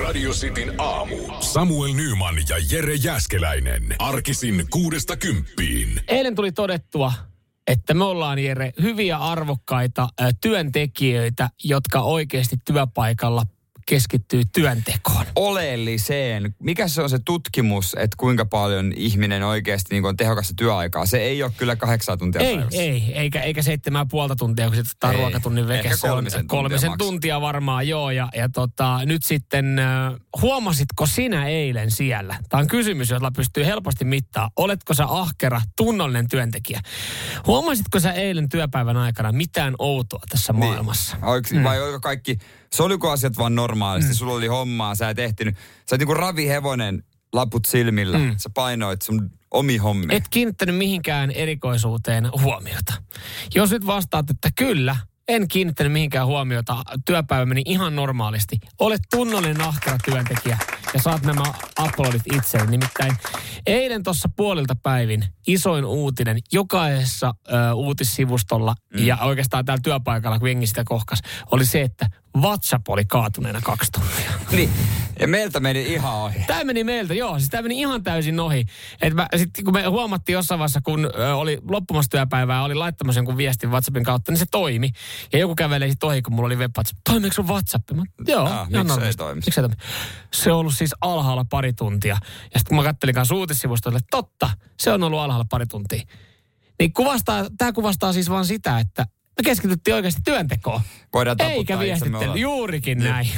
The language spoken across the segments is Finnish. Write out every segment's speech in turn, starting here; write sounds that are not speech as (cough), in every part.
Radio Cityn aamu. Samuel Nyman ja Jere Jäskeläinen. Arkisin kuudesta kymppiin. Eilen tuli todettua, että me ollaan Jere hyviä arvokkaita työntekijöitä, jotka oikeasti työpaikalla keskittyy työntekoon. oleelliseen. Mikä se on se tutkimus, että kuinka paljon ihminen oikeasti niin on tehokasta työaikaa? Se ei ole kyllä kahdeksan tuntia Ei, päivässä. ei, eikä, eikä seitsemän puolta tuntia, kun sitten ottaa ruokatunnin veke. Ehkä Se on kolmisen tuntia kolmisen maks. tuntia varmaan, joo. Ja, ja tota, nyt sitten, huomasitko sinä eilen siellä? Tämä on kysymys, jolla pystyy helposti mittaa. Oletko sä ahkera, tunnollinen työntekijä? Huomasitko sä eilen työpäivän aikana mitään outoa tässä maailmassa? Oliko, mm. Vai oliko kaikki, se oliko asiat vaan normaalisti, mm. sulla oli hommaa, sä et ehtinyt. Sä oot niinku ravihevonen, laput silmillä, mm. sä painoit sun omi hommi. Et kiinnittänyt mihinkään erikoisuuteen huomiota. Jos nyt vastaat, että kyllä, en kiinnittänyt mihinkään huomiota, työpäivä meni ihan normaalisti. Olet tunnollinen ahkera työntekijä ja saat nämä uploadit itselle. Nimittäin eilen tuossa puolilta päivin isoin uutinen jokaisessa ö, uutissivustolla mm. ja oikeastaan täällä työpaikalla, kun jengi sitä kohkas, oli se, että WhatsApp oli kaatuneena kaksi tuntia. (laughs) Niin. Ja meiltä meni ihan ohi. Tämä meni meiltä, joo. Siis tämä meni ihan täysin ohi. Et mä, sit, kun me huomattiin jossain vaiheessa, kun ö, oli loppumassa työpäivää, oli laittamassa jonkun viestin WhatsAppin kautta, niin se toimi. Ja joku kävelee sitten ohi, kun mulla oli web WhatsApp. Toimiiko sun WhatsApp? Mä, joo. Ah, ihan miksi ei toimi? Miksi ei toimi? Se on ollut siis alhaalla pari tuntia. Ja sitten kun mä kattelin kanssa uutissivusta, että totta, se on ollut alhaalla pari tuntia. Niin kuvastaa, tämä kuvastaa siis vaan sitä, että me keskityttiin oikeasti työntekoon. Voidaan Eikä viestittely. olla. Juurikin näin.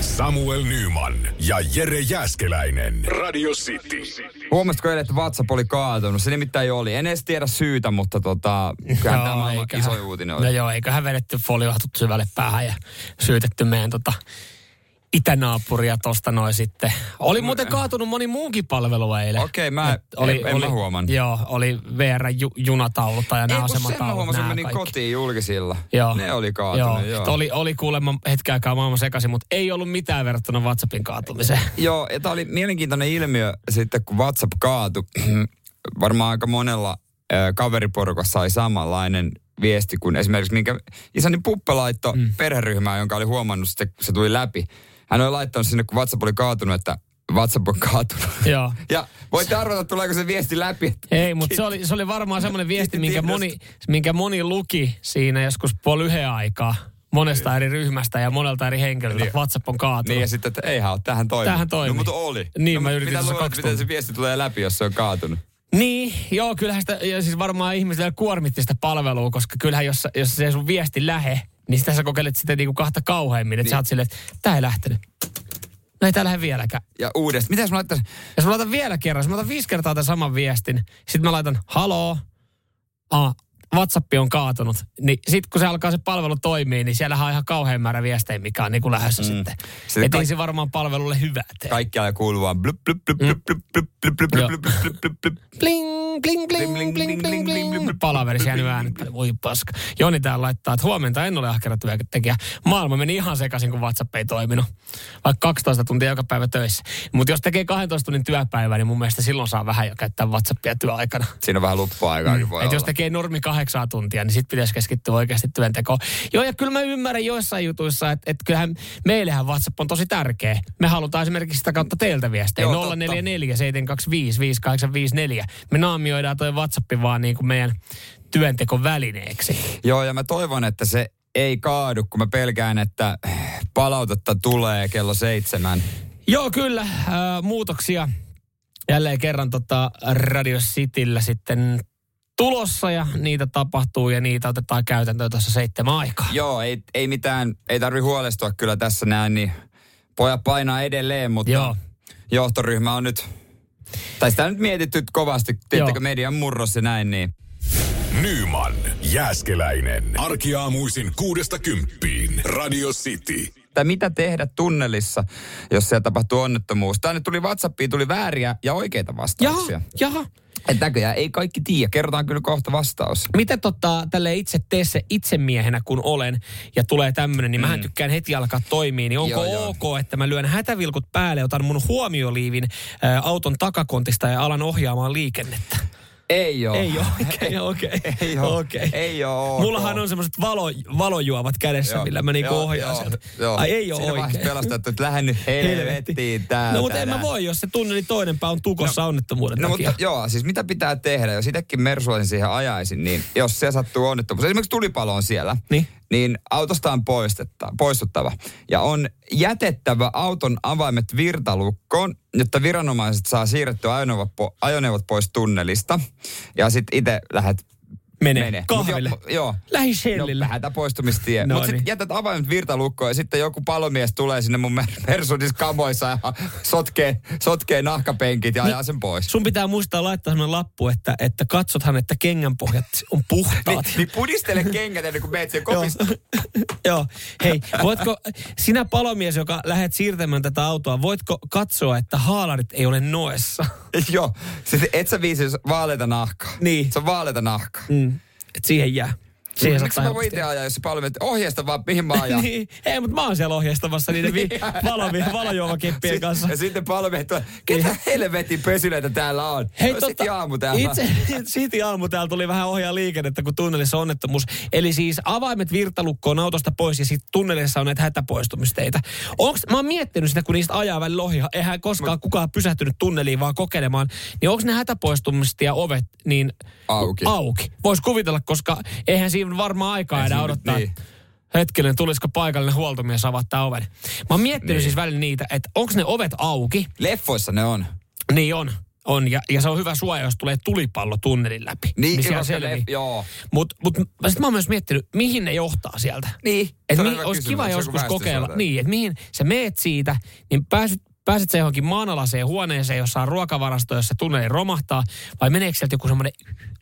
Samuel Nyman ja Jere Jäskeläinen. Radio City. Huomasitko eilen, että WhatsApp oli kaatunut? Se nimittäin oli. En edes tiedä syytä, mutta tota, kyllähän tämä maailman eiköhän- iso uutinen oli. No joo, eiköhän vedetty foliohatut syvälle päähän ja syytetty meidän tota, itänaapuria tosta noin sitten. Oli muuten kaatunut moni muunkin palvelu eilen. Okei, mä- Et oli, en- en oli, mä huomannut. Joo, oli VR-junataulut ja Ei, nämä kun sen mä asemataulut. menin kaikki. kotiin julkisilla. Joo. Ne oli kaatunut, joo. et Oli, oli kuulemma hetken aikaa maailman sekaisin, mutta ei ollut mitään verrattuna WhatsAppin kaatumiseen. (laughs) Joo, ja tämä oli mielenkiintoinen ilmiö sitten, kun WhatsApp kaatui. (clears throat) Varmaan aika monella äh, kaveriporukassa oli samanlainen viesti kuin esimerkiksi, minkä isäni Puppe laittoi mm. perheryhmään, jonka oli huomannut sitten, kun se tuli läpi. Hän oli laittanut sinne, kun WhatsApp oli kaatunut, että WhatsApp on kaatunut. Joo. (laughs) Ja voitte arvata, tuleeko se viesti läpi. Ei, mutta se oli, se oli varmaan semmoinen viesti, minkä moni, minkä moni luki siinä joskus puoli yhden aikaa monesta eri ryhmästä ja monelta eri henkilöltä. Niin. WhatsApp on kaatunut. Niin ja sitten, että eihän ole, tähän toimii. Tämähän toimii. No mutta oli. Niin, no, mä yritin mitä luulet, miten se viesti tulee läpi, jos se on kaatunut? Niin, joo, kyllähän sitä, ja siis varmaan ihmiset vielä kuormitti sitä palvelua, koska kyllähän jos, jos se sun viesti lähe, niin sitä sä kokeilet sitä niinku kahta kauheimmin, että Niin. sä oot silleen, että tää ei lähtenyt. No ei tää lähde vieläkään. Ja uudestaan. Mitä jos mä laittaisin? Jos mä laitan vielä kerran, jos mä laitan viisi kertaa tämän saman viestin, sitten mä laitan haloo, ah, WhatsApp on kaatunut, niin sitten kun se alkaa se palvelu toimii, niin siellä on ihan kauhean määrä viestejä, mikä on niin kuin lähdössä mm. sitten. Sitten Että ei kaik- se varmaan palvelulle hyvää tee. Kaikkialla kuuluu vaan blup, blup, blup, blup, blup, blup, blup, blup, Joo. blup, blup, blup, blup, blup. Bling, bling, bling, bling, bling, bling, bling. Palaverissa jäänyt äänet. päälle. Voi paska. Joni täällä laittaa, että huomenta en ole ahkera työntekijä. Maailma meni ihan sekaisin, kun WhatsApp ei toiminut. Vaikka 12 tuntia joka päivä töissä. Mutta jos tekee 12 tunnin työpäivää, niin mun mielestä silloin saa vähän jo käyttää WhatsAppia työaikana. Siinä on vähän luppuaikaakin voi Et jos tekee normi kahdeksaa tuntia, niin sitten pitäisi keskittyä oikeasti työntekoon. Joo, ja kyllä mä ymmärrän joissain jutuissa, että, että kyllähän meillähän WhatsApp on tosi tärkeä. Me halutaan esimerkiksi sitä kautta teiltä viestejä. Joo, totta. 044 725 5854. Me naamioidaan toi WhatsApp vaan niin kuin meidän työntekovälineeksi. Joo, ja mä toivon, että se ei kaadu, kun mä pelkään, että palautetta tulee kello seitsemän. Joo, kyllä. Äh, muutoksia jälleen kerran tota Radio Cityllä sitten tulossa ja niitä tapahtuu ja niitä otetaan käytäntöön tuossa seitsemän aikaa. Joo, ei, ei mitään, ei tarvi huolestua kyllä tässä näin, niin pojat painaa edelleen, mutta Joo. johtoryhmä on nyt, tai sitä on nyt mietitty kovasti, tiettäkö median murros ja näin, niin Nyman, Jääskeläinen. Arkiaamuisin kuudesta kymppiin. Radio City. että mitä tehdä tunnelissa, jos siellä tapahtuu onnettomuus. Tänne tuli WhatsAppiin, tuli vääriä ja oikeita vastauksia. Jaha, jaha. Että näköjään ei kaikki tiedä. Kerrotaan kyllä kohta vastaus. Miten tota, tälle itse tee se itsemiehenä kun olen ja tulee tämmöinen, niin mm. mähän tykkään heti alkaa toimia. Niin onko Joo, joo. ok, että mä lyön hätävilkut päälle, otan mun huomioliivin ä, auton takakontista ja alan ohjaamaan liikennettä? Ei oo. Ei ole oikein, (laughs) okei. Ei oo. Okei. Ei oo ok. Mullahan on semmoiset valo, valojuovat kädessä, Joo, millä mä niinku joo, ohjaan joo, sieltä. joo. Ai ei ole Siinä oikein. pelastat, että lähden nyt helvettiin täältä. No mutta en mä voi, jos se tunneli toinen pää on tukossa no, onnettomuuden No takia. mutta joo, siis mitä pitää tehdä, jos itsekin Mersuaisin siihen ajaisin, niin jos se sattuu onnettomuus, esimerkiksi tulipalo on siellä, Niin. Niin autosta on poistuttava. Ja on jätettävä auton avaimet virtalukkoon, jotta viranomaiset saa siirrettyä ajoneuvot pois tunnelista. Ja sitten itse lähdet Mene, mene. kahville. Jo, joo. Lähi No, Shellille. hätäpoistumistie. No Mutta sitten niin. jätät avaimet virtalukkoon ja sitten joku palomies tulee sinne mun Mer- Mercedes kamoissa ja sotkee, sotkee nahkapenkit ja ajaa sen pois. Sun pitää muistaa laittaa sellainen lappu, että, että katsothan, että kengänpohjat on puhtaat. Niin, niin pudistele kengät ennen kuin meet kopista. (laughs) Joo. Hei, voitko, sinä palomies, joka lähdet siirtämään tätä autoa, voitko katsoa, että haalarit ei ole noessa? (laughs) Joo. Sitten et sä viisi vaaleita nahkaa. Niin. Se on vaaleita nahkaa. Mm. Et siihen jää. Siihen Miksi mä voin itse ajaa, jos se paljon että ohjeista vaan mihin mä ajan. (laughs) niin, ei, mutta mä oon siellä ohjeistamassa niiden vi- (laughs) valo, valojuomakeppien kanssa. Ja sitten palomiehet tulee, ketä helvetin pösyleitä täällä on? Hei, no, tota, aamu täällä. Itse, (laughs) City aamu täällä tuli vähän ohjaa liikennettä, kun tunnelissa on onnettomuus. Eli siis avaimet virtalukkoon autosta pois ja sitten tunnelissa on näitä hätäpoistumisteitä. Onks, mä oon miettinyt sitä, kun niistä ajaa välillä ohi. Eihän koskaan kukaan pysähtynyt tunneliin vaan kokeilemaan. Niin onko ne hätäpoistumistia ovet niin Auki. auki? Voisi kuvitella, koska eihän siinä varmaan aikaa enää odottaa. niin. Hetkinen, tulisiko paikallinen huoltomies avata oven? Mä oon miettinyt Niin. siis välillä niitä, että onko ne ovet auki Leffoissa ne on. niin on. On, ja, ja se on hyvä suoja, jos tulee tulipallo tunnelin läpi. Niin, siellä koska selvii. ne- joo. Mutta mut, sit mä oon myös miettinyt, mihin ne johtaa sieltä. Niin. Et on mi, olisi kiva on joskus kokeilla, niin, että mihin sä meet siitä, niin pääset, pääset sä johonkin maanalaiseen huoneeseen, jossa on ruokavarasto, jossa tunneli romahtaa, vai meneekö sieltä joku semmoinen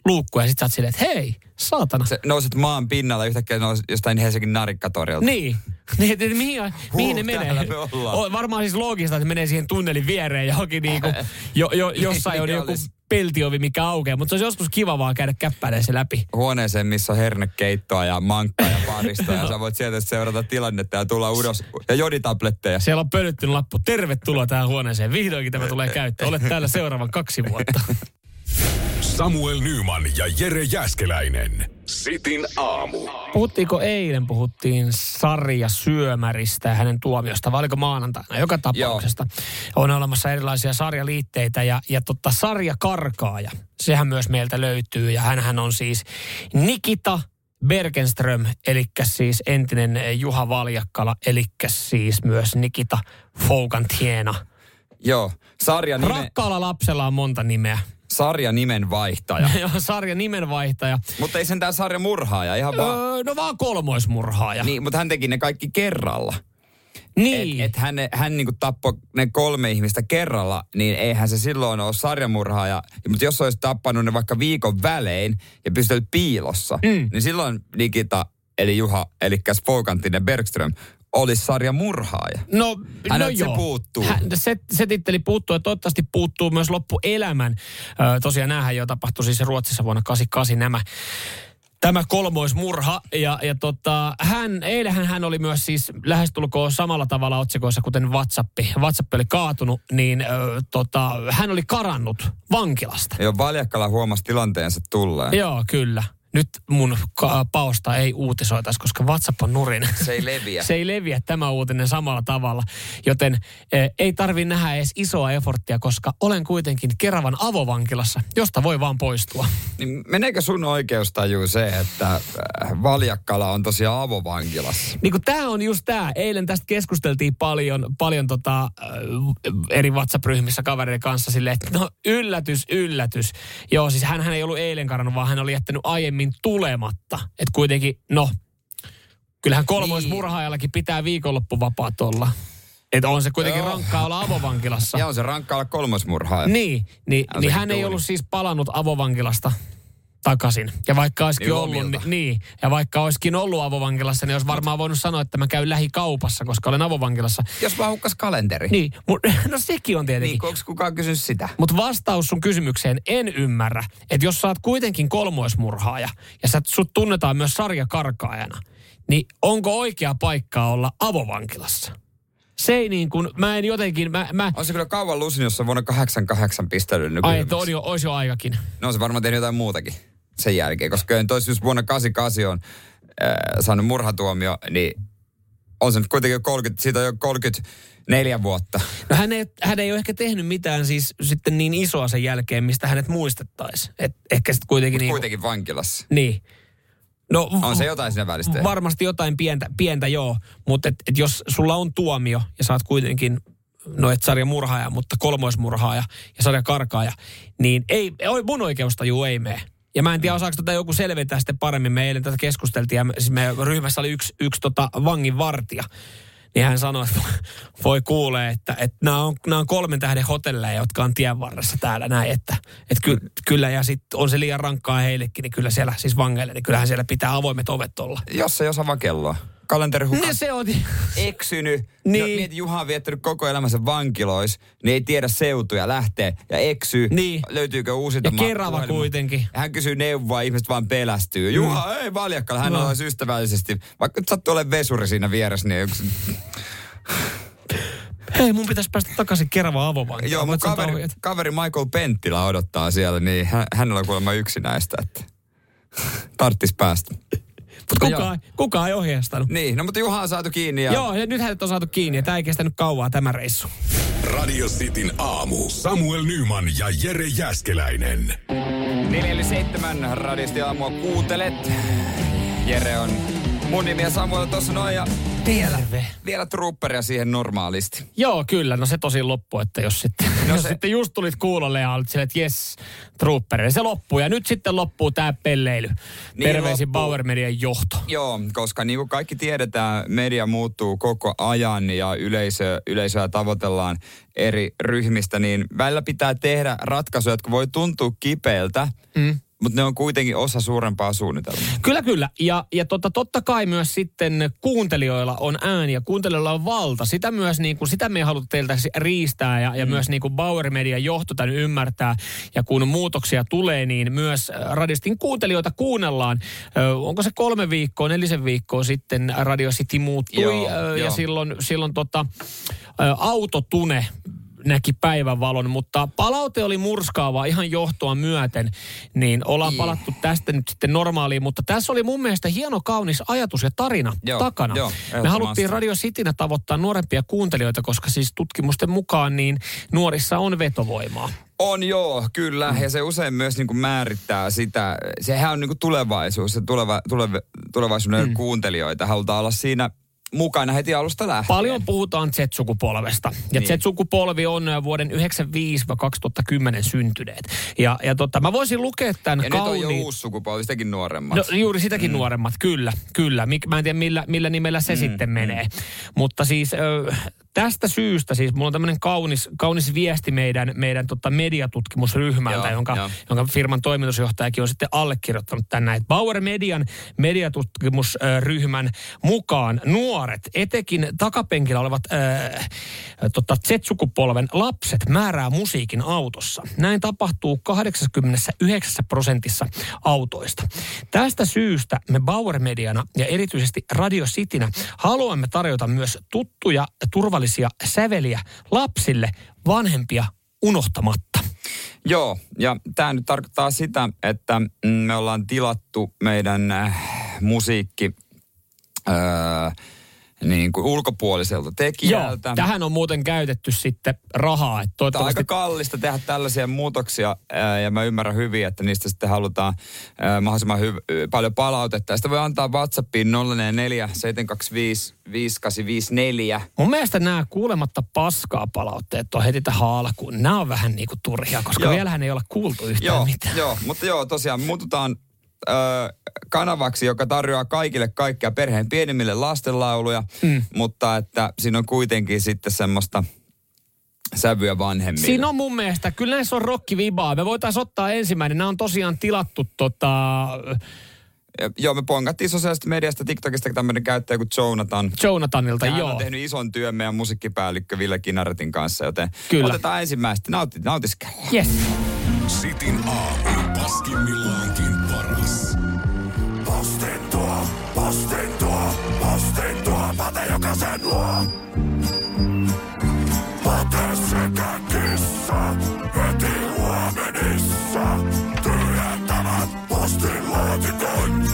luukku ja sit sä oot silleen, että hei, saatana. Se nouset maan pinnalla yhtäkkiä nouset jostain Helsingin narikkatorilta. Niin. (laughs) Niin, että mihin, mihin ne menee? me ollaan. On varmaan siis loogista, että menee siihen tunnelin viereen johonkin niinku, (laughs) jo, jo, jossain on joku. Peltiovi, mikä aukeaa. Mutta se olisi joskus kiva vaan käydä käppäilemään se läpi. huoneeseen, missä on hernekeittoa ja mankkaa ja parista. ja (laughs) sä voit sieltä seurata tilannetta ja tulla ulos. Ja joditabletteja. Siellä on pölyttynyt lappu. Tervetuloa tähän huoneeseen. Vihdoinkin tämä tulee käyttöön. Olet täällä seuraavan kaksi vuotta. (laughs) Samuel Nyman ja Jere Jäskeläinen. Sitin aamu. Puhuttiinko eilen, puhuttiin Sarja Syömäristä ja hänen tuomiosta, vai oliko maanantaina? Joka tapauksesta on olemassa erilaisia sarjaliitteitä ja, ja totta, sarja karkaaja, sehän myös meiltä löytyy ja hänhän on siis Nikita Bergenström, eli siis entinen Juha Valjakkala, eli siis myös Nikita Foukantiena. Joo. Sarja, nime, Rakkaalla lapsella on monta nimeä. Sarja nimen vaihtaja. (laughs) Joo, sarja nimenvaihtaja. mutta ei sentään sarja murhaaja, ihan vaan. Öö, no vaan kolmoismurhaaja. Niin, mutta hän teki ne kaikki kerralla. niin. Et, et hän, hän niinku tappoi ne kolme ihmistä kerralla, niin eihän se silloin ole sarjamurhaaja. Mutta jos olisi tappanut ne vaikka viikon välein ja pystynyt piilossa, mm. niin silloin Nikita, eli Juha, eli Spokantinen Bergström, olisi sarjamurhaaja. No, Häneltä no se joo. puuttuu. Hän, se, se titteli puuttuu ja toivottavasti puuttuu myös loppuelämän. Ö, tosiaan näähän jo tapahtui siis Ruotsissa vuonna 88 nämä. Tämä kolmoismurha ja, ja tota, hän, eilähän hän oli myös siis lähestulkoon samalla tavalla otsikoissa kuten WhatsApp. WhatsApp oli kaatunut, niin ö, tota, hän oli karannut vankilasta. Jo Valjakkala huomasi tilanteensa tulleen. Joo, kyllä. Nyt mun ka- paosta ei uutisoitaisi, koska WhatsApp on nurin. Se ei leviä. Se ei leviä tämä uutinen samalla tavalla, joten eh, ei tarvi nähdä edes isoa eforttia, koska olen kuitenkin Keravan avovankilassa, josta voi vaan poistua. Niin meneekö sun oikeustaju se, että äh, Valjakkala on tosiaan avovankilassa? Niin kuin tämä on just tämä. Eilen tästä keskusteltiin paljon, paljon tota, äh, eri WhatsApp-ryhmissä kavereiden kanssa silleen, että no yllätys, yllätys. Joo, siis hän ei ollut eilen karannut, vaan hän oli jättänyt aiemmin tulematta. Että kuitenkin, no, kyllähän kolmoismurhaajallakin pitää viikonloppuvapaat olla. Että on se kuitenkin Joo. rankkaa olla avovankilassa. Ja on se rankka olla kolmosmurhaaja. Niin, niin, niin hän ei duuni. ollut siis palannut avovankilasta takaisin. Ja vaikka olisikin Niin ollut, niin, niin, ja vaikka olisikin ollut avovankilassa, niin olisi varmaan voinut sanoa, että mä käyn lähikaupassa, koska olen avovankilassa. Jos vaan hukkas kalenteri. Niin, mut, (laughs) no sekin on tietenkin. Niin, onko kukaan kysynyt sitä? Mutta vastaus sun kysymykseen, en ymmärrä, että jos sä oot kuitenkin kolmoismurhaaja ja sä, sut tunnetaan myös sarjakarkaajana, niin onko oikea paikka olla avovankilassa? Se ei niin kuin, mä en jotenkin, mä, mä On se kyllä kauan lusin, jos on vuonna 88 pistänyt ai, nykyään. että on jo, olisi jo aikakin. No se varmaan tehnyt jotain muutakin sen jälkeen, koska kyllä tois just vuonna 88 on äh, saanut murhatuomio, niin on se nyt kuitenkin jo 30, siitä on jo 34 vuotta. No hän ei, hän ei ole ehkä tehnyt mitään siis sitten niin isoa sen jälkeen, mistä hänet muistettaisiin. Et ehkä sitten kuitenkin niin. Kuitenkin vankilassa. Niin. No, On se jotain siinä välistä. Varmasti jotain pientä, pientä joo, mutta et, et jos sulla on tuomio ja oot kuitenkin, no et sarja murhaaja, mutta kolmoismurhaaja ja sarja karkaaja, niin ei, oi- mun oikeustaju ei mene. Ja mä en tiedä, osaako tätä joku selventää sitten paremmin. Me eilen tätä keskusteltiin ja me, siis meidän ryhmässä oli yksi, yksi tota vangin vartija. Niin hän sanoi, että voi kuulee, että, että nämä, on, nämä on kolmen tähden hotelleja, jotka on tien varressa täällä näin. Että, että ky, kyllä ja sitten on se liian rankkaa heillekin, niin kyllä siellä siis vangeille, niin kyllähän siellä pitää avoimet ovet olla. Jos ei osaa kelloa. Kalenteri Niin se on. eksynyt. Niin. No, mieti, Juha on viettänyt koko elämänsä vankilois, niin ei tiedä seutuja, lähtee ja eksyy. Niin. Löytyykö uusi Ja Kerava kuitenkin. Hän kysyy neuvoa, ihmiset vaan pelästyy. Juha, Mm. ei valjakkala, hän No. olisi ystävällisesti. Vaikka nyt sattuu olemaan vesuri siinä vieressä, niin yksi... Hei, mun pitäisi päästä takaisin Kerava avovankilaan. Joo, mun kaveri, kaveri Michael Penttilä odottaa siellä, niin hän, hänellä on kuulemma yksi näistä, että tarttis päästä. Mutta kukaan, kukaan ei ohjeistanut. Niin, no mutta Juha on saatu kiinni ja Joo, ja nyt hänet on saatu kiinni ja tämä ei kestänyt kauaa tämä reissu. Radio Cityn aamu. Samuel Nyman ja Jere Jäskeläinen. 447 radisti aamua kuuntelet. Jere on mun nimi ja Samuel tuossa noin ja vielä, Terve. vielä trupperia siihen normaalisti. Joo, kyllä. No se tosi loppu, että jos sitten, no jos se- sitten just tulit kuulolle ja olit silleen, että jes, trooper. Se loppuu ja nyt sitten loppuu tämä pelleily. Niin Terveisin loppuu. Bauer Median johto. Joo, koska niin kuin kaikki tiedetään, media muuttuu koko ajan ja yleisö, yleisöä tavoitellaan eri ryhmistä, niin välillä pitää tehdä ratkaisuja, jotka voi tuntua kipeältä, mm. Mutta ne on kuitenkin osa suurempaa suunnitelmaa. Kyllä, kyllä. Ja, ja tota, totta kai myös sitten kuuntelijoilla on ääni ja kuuntelijoilla on valta. Sitä myös niin kuin, sitä me ei haluta teiltä riistää ja, ja Mm. myös niin kuin Bauer Median johto tämän ymmärtää. Ja kun muutoksia tulee, niin myös äh, radistin kuuntelijoita kuunnellaan. Ö, onko se kolme viikkoa, nelisen viikkoa sitten Radio City muuttui Joo, ö, ja joo. silloin, silloin tota, ö, autotune näki päivänvalon, mutta palaute oli murskaavaa ihan johtoa myöten, niin ollaan Niin. palattu tästä nyt sitten normaaliin, mutta tässä oli mun mielestä hieno kaunis ajatus ja tarina Joo, takana. joo, Me haluttiin Radio Citynä tavoittaa nuorempia kuuntelijoita, koska siis tutkimusten mukaan niin nuorissa on vetovoimaa. On joo, kyllä. Ja se usein myös niin kuin määrittää sitä. Sehän on niin kuin tulevaisuus, se tuleva, tuleva, tulevaisuuden mm. kuuntelijoita. Halutaan olla siinä mukana heti alusta lähtien. Paljon puhutaan Z-sukupolvesta. Ja Niin. Z-sukupolvi on vuoden 1995-2010 syntyneet. Ja, ja tota, mä voisin lukea tämän Ja nyt on kauniin... jo uusi sukupolvi, sitäkin nuoremmat. No juuri sitäkin mm. nuoremmat, kyllä, kyllä. Mik, mä en tiedä millä, millä nimellä se mm, sitten menee. Mm. Mutta siis ö, tästä syystä, siis mulla on tämmöinen kaunis, kaunis viesti meidän, meidän tota mediatutkimusryhmältä, Joo, jonka, joo. jonka firman toimitusjohtajakin on sitten allekirjoittanut tänne. Että Bauer Median mediatutkimusryhmän mukaan nuoret, etenkin takapenkillä olevat tota Z-sukupolven lapset määrää musiikin autossa. Näin tapahtuu 89 prosentissa autoista. Tästä syystä me Bauer Mediana ja erityisesti Radio Citynä haluamme tarjota myös tuttuja turvallisia säveliä lapsille vanhempia unohtamatta. Joo, ja tämä nyt tarkoittaa sitä, että mm, me ollaan tilattu meidän äh, musiikki äh, niin kuin ulkopuoliselta Joo, tekijältä. tähän on muuten käytetty sitten rahaa. Että Tämä on toivottavasti aika kallista tehdä tällaisia muutoksia ja mä ymmärrän hyvin, että niistä sitten halutaan mahdollisimman hyv- paljon palautetta. Ja sitä voi antaa WhatsAppiin 044 725 5854. Mun mielestä nämä kuulematta paskaa palautteet on heti tähän alkuun. Nämä on vähän niin kuin turhia, koska Joo. vielähän ei olla kuultu yhtään Joo, mitään. joo, mutta joo, tosiaan muututaan ö, kanavaksi, joka tarjoaa kaikille kaikkia perheen pienimmille lastenlauluja, mm. mutta että siinä on kuitenkin sitten semmoista sävyä vanhemmille. Siinä on mun mielestä, kyllä näissä on rockivibaa. Me voitaisiin ottaa ensimmäinen. Nämä on tosiaan tilattu tota, Ja, joo, me pongattiin sosiaalisesta mediasta TikTokista tämmöinen käyttäjä kuin Jonathan. Jonathanilta, Ja hän joo. on tehnyt ison työn meidän musiikkipäällikkö Ville Kinaretin kanssa, joten Kyllä. otetaan ensimmäistä. Nauti, nautiskellaan. Yes. Sitin aamu. Paskimmillaankin paras. Postin tuo, postin tuo, postin tuo, pate jokaisen luo. Pate sekä kissa, heti huomenissa. Tyhjentävät postin laatikon.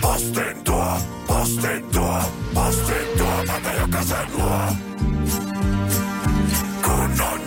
Postin tuo, postin tuo, postin tuo, pate jokaisen luo. Kun on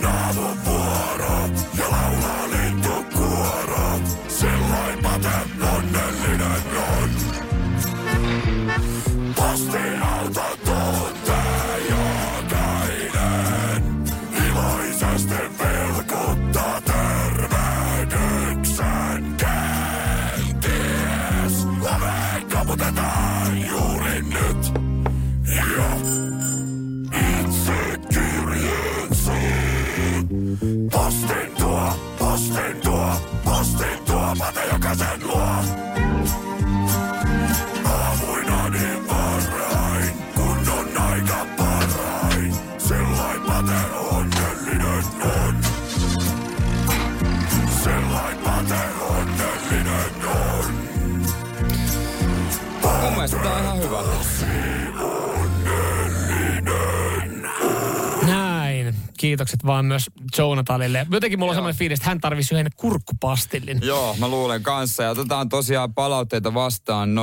Kiitokset vaan myös Jonathanille. Jotenkin mulla on semmoinen fiilis, että hän tarvisi yhden kurkkupastillin. Joo, mä luulen kanssa. Ja otetaan tosiaan palautteita vastaan 0447255854.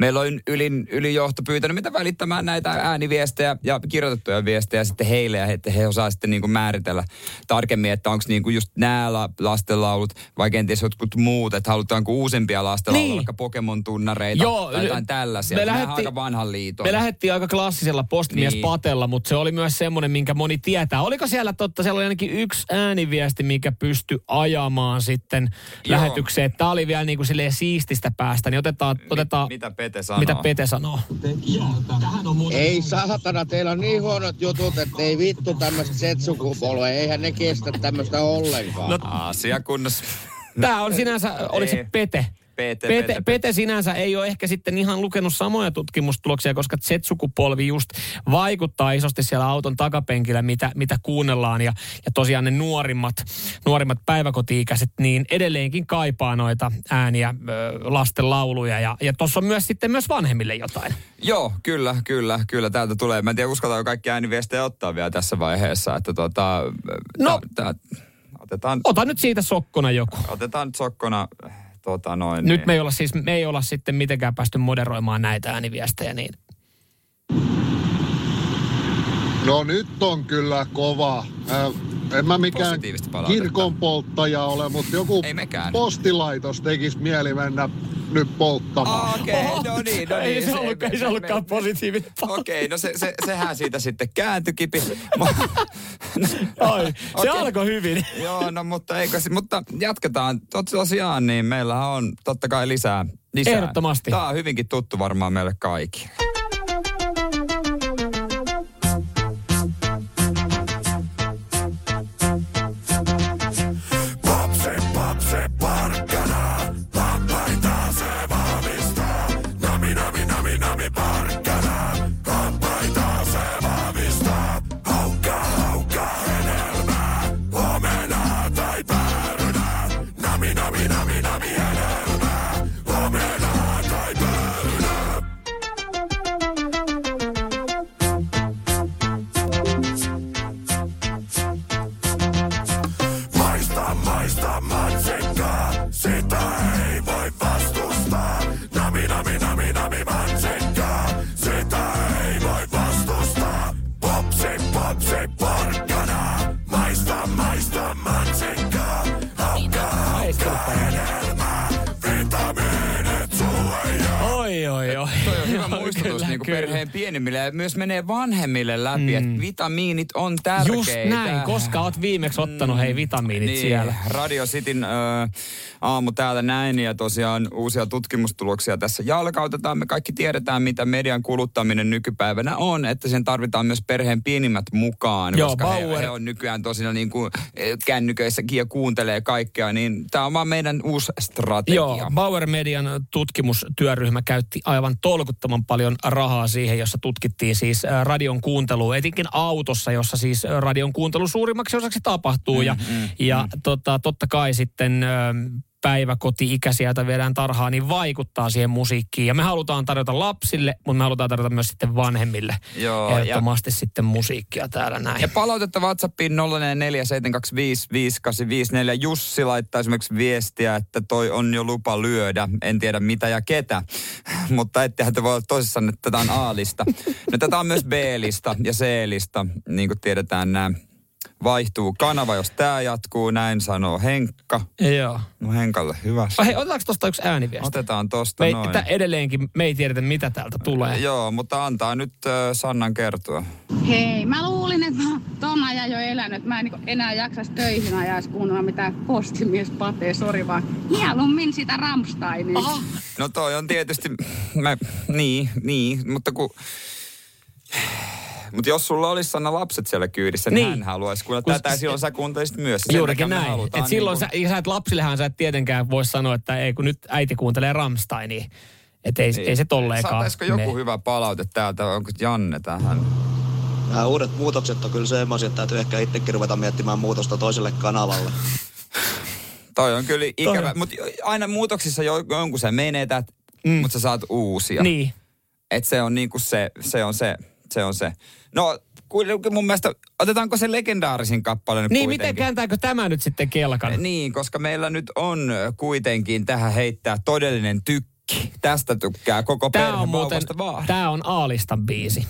Meillä on ylin, ylijohto pyytänyt mitä välittämään näitä ääniviestejä ja kirjoitettuja viestejä sitten heille. Ja että he osaa sitten niin kuin määritellä tarkemmin, että onko niin kuin just nämä la- lastenlaulut vai kenties jotkut muut. Että halutaanko uusimpia lastenlauluja, Niin. vaikka Pokemon-tunnareita Joo, tai jotain tällaisia. me Me lähetti- aika vanhan liiton. Me aika klassisella postmies Niin. patella, mutta se oli myös semmoinen, minkä moni tietää. Oliko siellä totta, siellä oli ainakin yksi ääniviesti, mikä pystyi ajamaan sitten Joo. lähetykseen. Tämä oli vielä niin kuin silleen siististä päästä, niin otetaan, otetaan mitä Pete sanoo? mitä Pete sanoo. Ei saatana, teillä on niin huonot jutut, että ei vittu tämmöistä Z-sukupolvea. Eihän ne kestä tämmöistä ollenkaan. No, Asia kunnossa. Tämä on sinänsä, oliko se. Pete? Pete, Pete, Pete, Pete sinänsä ei ole ehkä sitten ihan lukenut samoja tutkimustuloksia, koska Z-sukupolvi just vaikuttaa isosti siellä auton takapenkillä, mitä, mitä kuunnellaan. Ja, ja tosiaan ne nuorimmat, nuorimmat päiväkoti-ikäiset, niin edelleenkin kaipaa noita ääniä, lasten lauluja. Ja, ja tuossa on myös sitten myös vanhemmille jotain. Joo, kyllä, kyllä, kyllä täältä tulee. Mä en tiedä, uskaltaako kaikki ääniviestejä ottaa vielä tässä vaiheessa. Että tota, No. tää, tää, otetaan, Ota nyt siitä sokkona joku. otetaan nyt sokkona, tota noin. Nyt niin. me ei olla siis, me ei olla sitten mitenkään päästy moderoimaan näitä ääniviestejä, niin No nyt on kyllä kova. Äh, en mä mikään kirkonpolttaja ole, mutta joku postilaitos tekisi mieli mennä nyt polttamaan. Okei, okay, no niin, no ei niin. se, ollut, ei se ollutkaan positiivinen. Okei, no se, se, sehän siitä sitten kääntyikin. (laughs) Ai, se Okei. alkoi hyvin. (laughs) Joo, no mutta eikö se, mutta jatketaan. Tosiaan, niin meillä on totta kai lisää. lisää. Ehdottomasti. Tämä on hyvinkin tuttu varmaan meille kaikille. Perheen pienimmille ja myös menee vanhemmille läpi, mm. että vitamiinit on tärkeitä. Just näin, koska oot viimeksi ottanut hei vitamiinit niin, siellä. Radio Cityn ö, aamu täällä näin ja tosiaan uusia tutkimustuloksia tässä jalkautetaan. Me kaikki tiedetään, mitä median kuluttaminen nykypäivänä on, että sen tarvitaan myös perheen pienimmät mukaan, Joo, koska he, Bauer- he on nykyään tosiaan niin kuin eh, kännyköissäkin ja kuuntelee kaikkea, niin tämä on vaan meidän uusi strategia. Joo, Bauer Median tutkimustyöryhmä käytti aivan tolkuttoman paljon rahaa siihen, jossa tutkittiin siis radion kuuntelua, etenkin autossa, jossa siis radion kuuntelu suurimmaksi osaksi tapahtuu. ja mm, ja Tota, totta kai sitten päiväkoti-ikäisiä, joita viedään tarhaan, niin vaikuttaa siihen musiikkiin. Ja me halutaan tarjota lapsille, mutta me halutaan tarjota myös sitten vanhemmille Joo, ehdottomasti sitten musiikkia täällä näin. Ja palautetta WhatsAppiin 0447255854. Jussi laittaa esimerkiksi viestiä, että toi on jo lupa lyödä. En tiedä mitä ja ketä, (laughs) mutta ettehän te voi olla tosissaan, että tätä on A-lista. No tätä on myös B-lista ja C-lista, niin kuin tiedetään nämä vaihtuu kanava, jos tämä jatkuu, näin sanoo Henkka. Joo. No Henkalle hyvä. Ah, Hei, otetaanko tuosta yksi ääniviesti? Otetaan tosta Me, noin. tä, edelleenkin me ei tiedetä, mitä täältä tulee. Joo, mutta antaa nyt äh, Sannan kertoa. Hei, mä luulin, että mä ton ajan jo elänyt. Mä en niin enää jaksas töihin ajaisi kuunnella mitään postimies patee, sori vaan. Mieluummin sitä Rammsteinia. No toi on tietysti, mä, niin, niin, mutta kun... Mutta jos sulla olisi Sanna lapset siellä kyydissä, niin, Niin. hän haluaisi kuulla Kun tätä ja se- silloin sä kuuntelisit myös. Sen Juurikin me näin. halutaan Et silloin niin sä, ja sä et lapsillehan sä et tietenkään voi sanoa, että ei kun nyt äiti kuuntelee Rammsteinia. Että ei, ei se tolleenkaan. Saataisiko joku mene. hyvä palaute täältä, onko Janne tähän? Nämä uudet muutokset on kyllä semmoisia, että täytyy ehkä itsekin ruveta miettimään muutosta toiselle kanavalle. (laughs) Toi on kyllä ikävä, Toi- mutta aina muutoksissa jo, jonkun sä menetät, mm. mutta sä saat uusia. Niin. Et se on niinku se, se on se, se on se. No, mun mielestä, otetaanko se legendaarisin kappale nyt Niin, kuitenkin? miten kääntääkö tämä nyt sitten kelkan? Niin, koska meillä nyt on kuitenkin tähän heittää todellinen tykki. Tästä tykkää koko Tämä perhe on muuten, tämä on Aalistan biisi.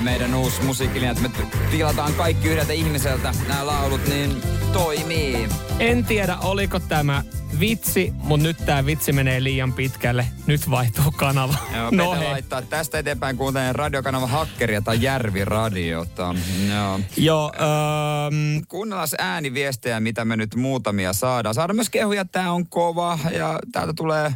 Tää meidän uusi musiikkilinja, että me tilataan kaikki yhdeltä ihmiseltä nämä laulut, niin toimii. En tiedä, oliko tämä vitsi, mutta nyt tämä vitsi menee liian pitkälle. Nyt vaihtuu kanava. Joo, no hei. laittaa tästä eteenpäin kuuntelen radiokanava Hakkeria tai Järvi-radiota. Joo. Joo, öö, Kuunnellaan ääniviestejä, mitä me nyt muutamia saadaan. Saadaan myös kehuja, että tää on kova ja täältä tulee...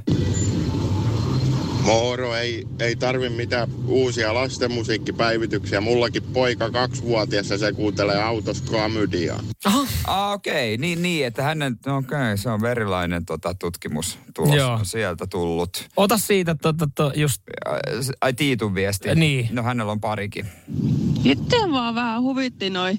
Moro, ei, ei tarvi mitään uusia lastenmusiikkipäivityksiä. Mullakin poika kaksivuotias ja se kuuntelee autossa klamydiaa. Ah, okei, okay. niin, niin, että hänen, okei, okay, se on verilainen tota, tutkimustulos Joo. on sieltä tullut. ota siitä to, to, to, just... Ai, Ai Tiitun viesti. Niin. No hänellä on parikin. Itse vaan vähän huvitti noi,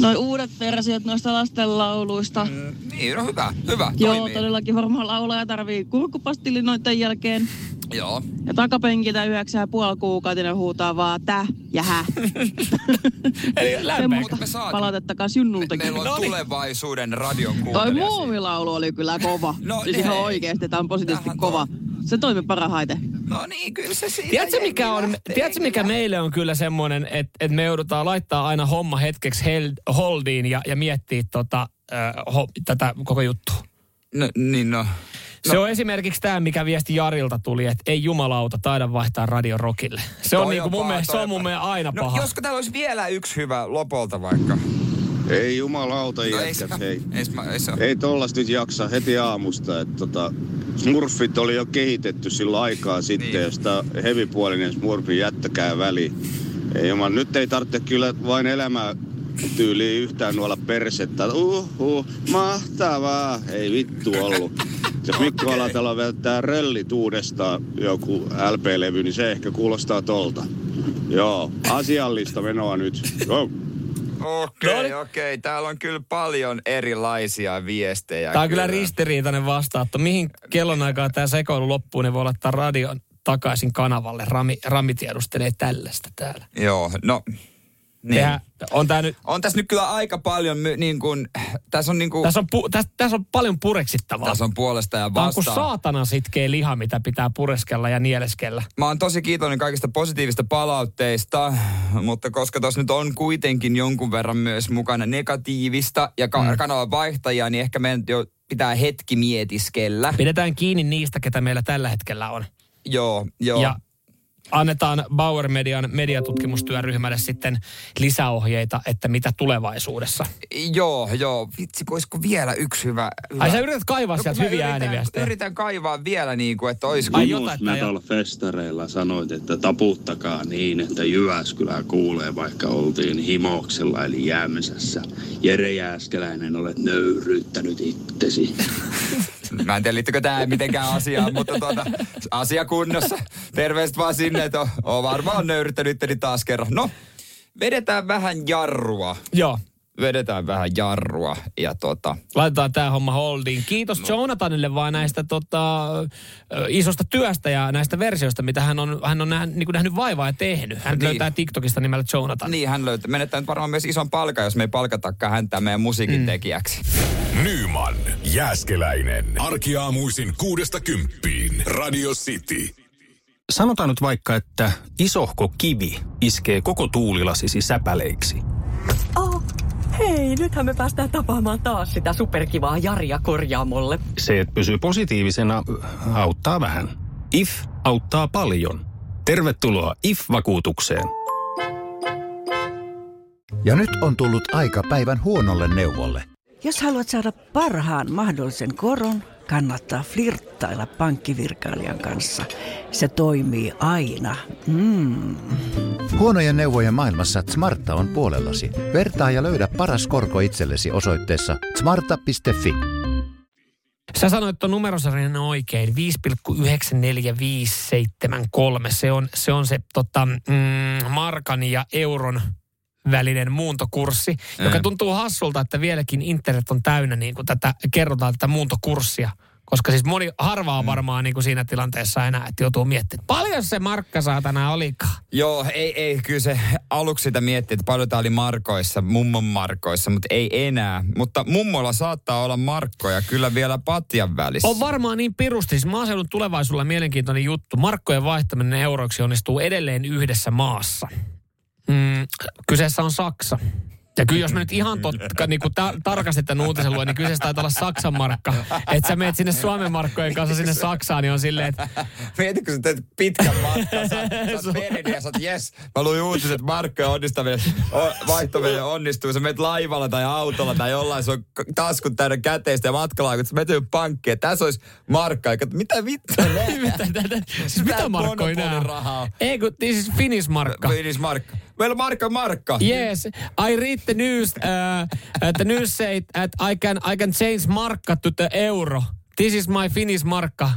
noi uudet versiot noista lastenlauluista. Mm, Niin, no hyvä, hyvä, Joo, toimii. todellakin varmaan laulaja tarvii kurkkupastilli noiden jälkeen. Joo. Ja takapenkiltä yhdeksän ja puoli kuukautinen huutaa vaan tä ja hä. (laughs) Eli muuta Me saatiin. palautetta kans Junnultakin. Meillä on No niin. tulevaisuuden radion Toi muumilaulu oli kyllä kova. No siis ihan hei. oikeesti, tää on positiivisesti kova. Se toimi parhaiten. No niin, kyllä se siitä Tiedätkö mikä, on, lähtee tiedätkö mikä meille on kyllä semmoinen, että, että me joudutaan laittaa aina homma hetkeksi held, holdiin ja, ja miettiä tota, äh, ho, tätä koko juttua. No, niin no. Se on esimerkiksi tämä, mikä viesti Jarilta tuli, että ei jumalauta taida vaihtaa Radio Rockille. Se on, Toi niinku mun paha, mielestä, se on mun paha. mielestä aina No paha. josko täällä olisi vielä yksi hyvä lopolta vaikka. Ei jumalauta No ei jätkät, se, hei. ei, se- ei. Ei tollas nyt jaksa heti aamusta, että tota, Smurfit oli jo kehitetty silloin aikaa sitten, niin. josta hevipuolinen Smurfin jättäkää väli. Ei juman, nyt ei tarvitse kyllä vain elämää tyyliin yhtään nuolla persettä. Uh, uh, mahtavaa. Ei vittu ollut. Jos Mikko okay. Alatalo välttää röllit uudestaan joku LP-levy, niin se ehkä kuulostaa tolta. Joo, asiallista menoa nyt. Go. Okei, okay, okei. Okay. Täällä on kyllä paljon erilaisia viestejä. Tämä on kyllä, kyllä ristiriitainen vastaatto. Mihin kellonaikaan tämä sekoilu loppuu, niin voi laittaa radion takaisin kanavalle. Rami, Rami tiedustelee tällaista täällä. Joo, no niin. Tehdä, on, tää nyt, on tässä nyt kyllä aika paljon, niin kuin, tässä on niin kuin, tässä on, pu, tässä, tässä on paljon pureksittavaa. Tässä on puolesta ja vastaan. vastaan. Tämä on kuin saatana sitkeä liha, mitä pitää pureskella ja nieleskellä. Mä oon tosi kiitollinen kaikista positiivista palautteista, mutta koska tuossa nyt on kuitenkin jonkun verran myös mukana negatiivista ja ka- mm. kanavan vaihtajia, niin ehkä meidän jo pitää hetki mietiskellä. Pidetään kiinni niistä, ketä meillä tällä hetkellä on. Joo, joo. Ja annetaan Bauer Median mediatutkimustyöryhmälle sitten lisäohjeita, että mitä tulevaisuudessa. Joo, joo. Vitsi, olisiko vielä yksi hyvä... hyvä. Ai sä yrität kaivaa no, sieltä hyviä yritän, ääniviestejä. Yritän kaivaa vielä niin kuin, että olisiko... Ai jotain, Metal Festareilla sanoit, että taputtakaa niin, että Jyväskylä kuulee, vaikka oltiin himoksella eli jäämisessä. Jere Jääskeläinen, olet nöyryyttänyt itsesi. (laughs) Mä en tiedä, liittyykö tämä mitenkään asiaan, mutta tuota, asia kunnossa. Terveiset vaan sinne, että on, on varmaan nöyryttänyt taas kerran. No, vedetään vähän jarrua. Joo vedetään vähän jarrua ja tota... Laitetaan tämä homma holdiin. Kiitos no. Jonathanille vaan näistä tota, isosta työstä ja näistä versioista, mitä hän on, hän on nähnyt, niin nähnyt vaivaa ja tehnyt. Hän niin. löytää TikTokista nimellä Jonathan. Niin, hän löytää. Menettää nyt varmaan myös ison palkan, jos me ei palkatakaan häntä meidän musiikin mm. tekijäksi. Nyman, Jääskeläinen. Arkiaamuisin kuudesta kymppiin. Radio City. Sanotaan nyt vaikka, että isohko kivi iskee koko tuulilasisi säpäleiksi. Oh, hei, nythän me päästään tapaamaan taas sitä superkivaa Jaria korjaamolle. Se, että pysyy positiivisena, auttaa vähän. IF auttaa paljon. Tervetuloa IF-vakuutukseen. Ja nyt on tullut aika päivän huonolle neuvolle. Jos haluat saada parhaan mahdollisen koron, kannattaa flirttailla pankkivirkailijan kanssa. Se toimii aina. Mm. Huonojen neuvojen maailmassa Smarta on puolellasi. Vertaa ja löydä paras korko itsellesi osoitteessa smarta.fi. Sä sanoit tuon numerosarjan oikein, 5,94573. Se on se, on se tota, mm, markan ja euron välinen muuntokurssi, mm. joka tuntuu hassulta, että vieläkin internet on täynnä niin kuin tätä, kerrotaan tätä muuntokurssia. Koska siis moni, harvaa mm. varmaan niin kuin siinä tilanteessa enää, että joutuu miettimään, paljon se markka saatana olikaan. Joo, ei, ei, kyllä se aluksi sitä miettii, että paljon tämä oli markoissa, mummon markoissa, mutta ei enää. Mutta mummolla saattaa olla markkoja kyllä vielä patjan välissä. On varmaan niin pirusti. Siis maaseudun tulevaisuudella mielenkiintoinen juttu. Markkojen vaihtaminen euroiksi onnistuu edelleen yhdessä maassa. Mm, kyseessä on Saksa. Ja kyllä jos me nyt ihan totta, niin kuin ta- tarkasti tämän uutisen luen, niin kyseessä taitaa olla Saksan markka. Että sä meet sinne Suomen markkojen kanssa sinne Saksaan, niin on silleen, että... Mieti, kun sä teet pitkän matkan, sä, sä oot ja sä oot, yes, mä luin uutiset markkojen onnistaminen, vaihtaminen onnistuu. Sä meet laivalla tai autolla tai jollain, se on taskut täynnä käteistä ja matkalaikut, sä menet pankkiin, että tässä olisi markka. Mitä vittu? (laughs) siis mitä markkoja nää? Ei kun, siis Finnish markka. Finnish markka. Well, Marka Markka. Yes, I read the news. Uh, uh, the news said that I can I can change markka to the euro. This is my Finnish markka.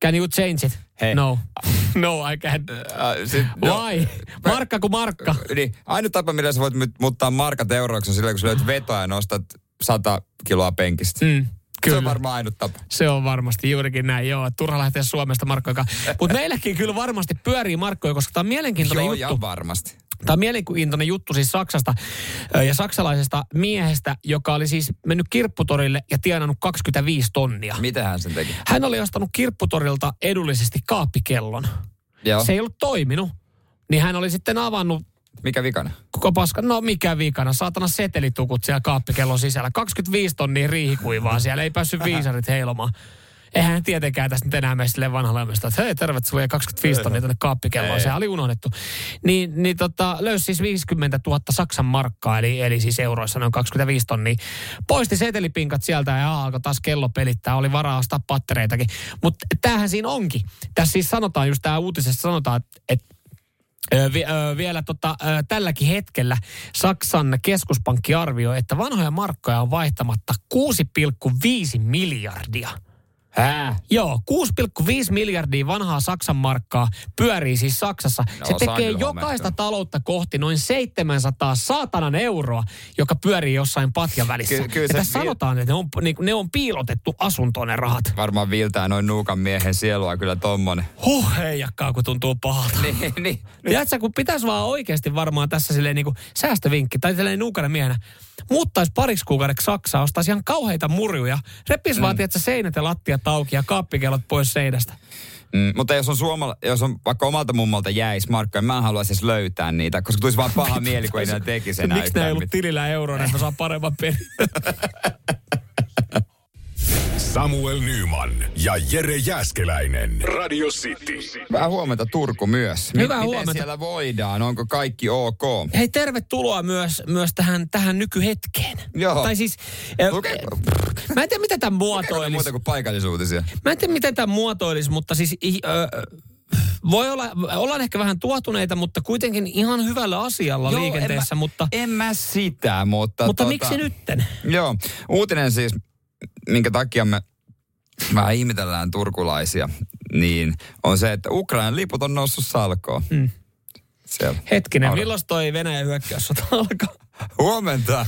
Can you change it? Hey. No. (laughs) No, I can't. Uh, sit, no. Why? Markka kuin markka. Niin, ainut tapa, millä sä voit muuttaa markat euroiksi on sillä, kun sä löyt vetoa ja nostat 100 kiloa penkistä. Mm. Kyllä. Se on varmaan ainut tapa. Se on varmasti juurikin näin, joo. Turha lähteä Suomesta markkoja. Mutta meilläkin kyllä varmasti pyörii markkoja, koska tämä on mielenkiintoinen joo, juttu. Joo, varmasti. Tämä on mielenkiintoinen juttu siis Saksasta ja saksalaisesta miehestä, joka oli siis mennyt kirpputorille ja tienannut 25 tonnia. Mitä hän sen teki? Hän oli ostanut kirpputorilta edullisesti kaappikellon. Joo. Se ei ollut toiminut. Niin hän oli sitten avannut mikä vikana? Koko paska. No mikä vikana? Saatana setelitukut siellä kaappikellon sisällä. 25 tonnia riihikuivaa siellä. Ei päässyt viisarit heilomaan. Eihän hän tietenkään tästä nyt enää mene silleen vanhalle että hei terve, sulla jäi 25 tonnia tuonne kaappikelloon, se oli unohdettu. Niin, niin tota, löysi siis 50 000 Saksan markkaa, eli, eli siis euroissa noin 25 tonnia. Poisti setelipinkat sieltä ja alkoi taas kello pelittää, oli varaa ostaa pattereitakin. Mutta tämähän siinä onkin. Tässä siis sanotaan, just tämä uutisessa sanotaan, että Ö, vi, vielä tota, ö, tälläkin hetkellä Saksan keskuspankki arvioi, että vanhoja markkoja on vaihtamatta 6,5 miljardia. Hää? Joo, 6,5 miljardia vanhaa Saksan markkaa pyörii siis Saksassa. No, Se tekee jokaista taloutta kohti noin 700 saatanan euroa, joka pyörii jossain patjan välissä. Ky- kyllä tässä vi- sanotaan, että ne on, niin, ne on piilotettu asuntoon ne rahat. Varmaan viiltää noin nuukan miehen sielua kyllä tommonen. Huh, heijakkaa, kun tuntuu pahalta. niin, niin. Tiedätkö, kun pitäisi vaan oikeasti varmaan tässä silleen niin kuin säästövinkki, tai silleen nuukana miehenä, muuttaisi pariksi kuukaudeksi Saksaa, ostaisi ihan kauheita murjuja, repisi mm. vaan, tiedätkö, seinät ja lattiat auki ja kaappikellot pois seinästä. Mm, mutta jos on, suomala, jos on vaikka omalta mummolta jäis markkoja, mä haluaisin edes löytää niitä, koska tulisi vaan paha mieli, kun ei (laughs) ne tekisi enää Miksi ne ei ollut tilillä euroa, että mä saan paremman perin? (laughs) Samuel Nyman ja Jere Jäskeläinen. Radio City. Hyvää huomenta Turku myös. Hyvää Miten huomenta. siellä voidaan? Onko kaikki ok? Hei, tervetuloa myös, myös tähän, tähän nykyhetkeen. Joo. Tai siis, äh, Luke- mä en tiedä, mitä ne muotoilisi. muuta kuin paikallisuutisia? Mä en tiedä, miten tämä muotoilisi, mutta siis ö, voi olla, ollaan ehkä vähän tuotuneita, mutta kuitenkin ihan hyvällä asialla Joo, liikenteessä, en mä, mutta, En mä sitä, mutta... mutta tota, miksi nytten? Joo, uutinen siis, minkä takia me vähän ihmetellään turkulaisia, niin on se, että Ukrainan liput on noussut salkoon. Mm. Siellä. Hetkinen, Aura. milloin toi Venäjän hyökkäyssota alkaa? Huomenta.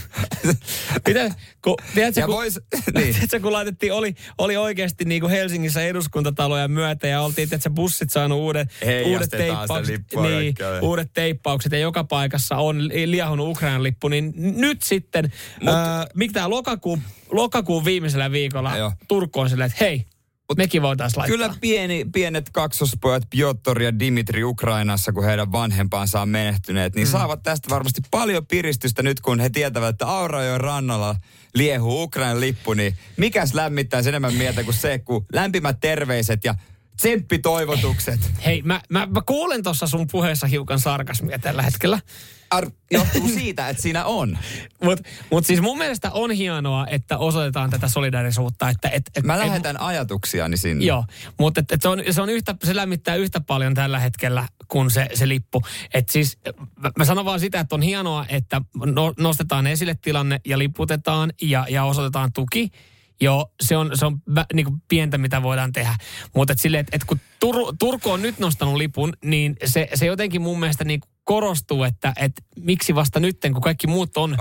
Miten, kun, tiedätkö, kun, vois, (laughs) niin. tiedätkö, kun laitettiin, oli, oli oikeasti niin kuin Helsingissä eduskuntataloja myötä ja oltiin, tiedätkö, bussit saanut uudet, uudet teippaukset, niin, uudet teippaukset ja joka paikassa on li- liahunut Ukrainan lippu, niin nyt sitten, Mut, äh, mikä tämä lokakuun, lokakuun viimeisellä viikolla. Turku on silleen, että hei, mekin voitaisiin laittaa. Kyllä pieni, pienet kaksospojat Piotr ja Dimitri Ukrainassa, kun heidän vanhempansa on menehtyneet, niin mm. saavat tästä varmasti paljon piristystä nyt, kun he tietävät, että Aurajoen rannalla liehuu Ukrainan lippu, niin mikäs lämmittää enemmän mieltä kuin se, kun lämpimät terveiset ja tsemppitoivotukset. Hei, mä, mä, mä kuulen tuossa sun puheessa hiukan sarkasmia tällä hetkellä. Ar- johtuu (laughs) siitä, että siinä on. Mutta mut siis mun mielestä on hienoa, että osoitetaan tätä solidarisuutta. Että, et, et, Mä et- lähetän ajatuksiani sinne. Joo, mutta et, et se, on, se, on yhtä, se lämmittää yhtä paljon tällä hetkellä kuin se, se lippu. Et siis, mä, mä sanon vaan sitä, että on hienoa, että no, nostetaan esille tilanne ja liputetaan ja, ja osoitetaan tuki. Joo, se on, se on niin kuin pientä, mitä voidaan tehdä. Mutta et silleen, että et kun Tur, Turku on nyt nostanut lipun, niin se, se jotenkin mun mielestä niin korostuu, että et miksi vasta nytten, kun kaikki muut on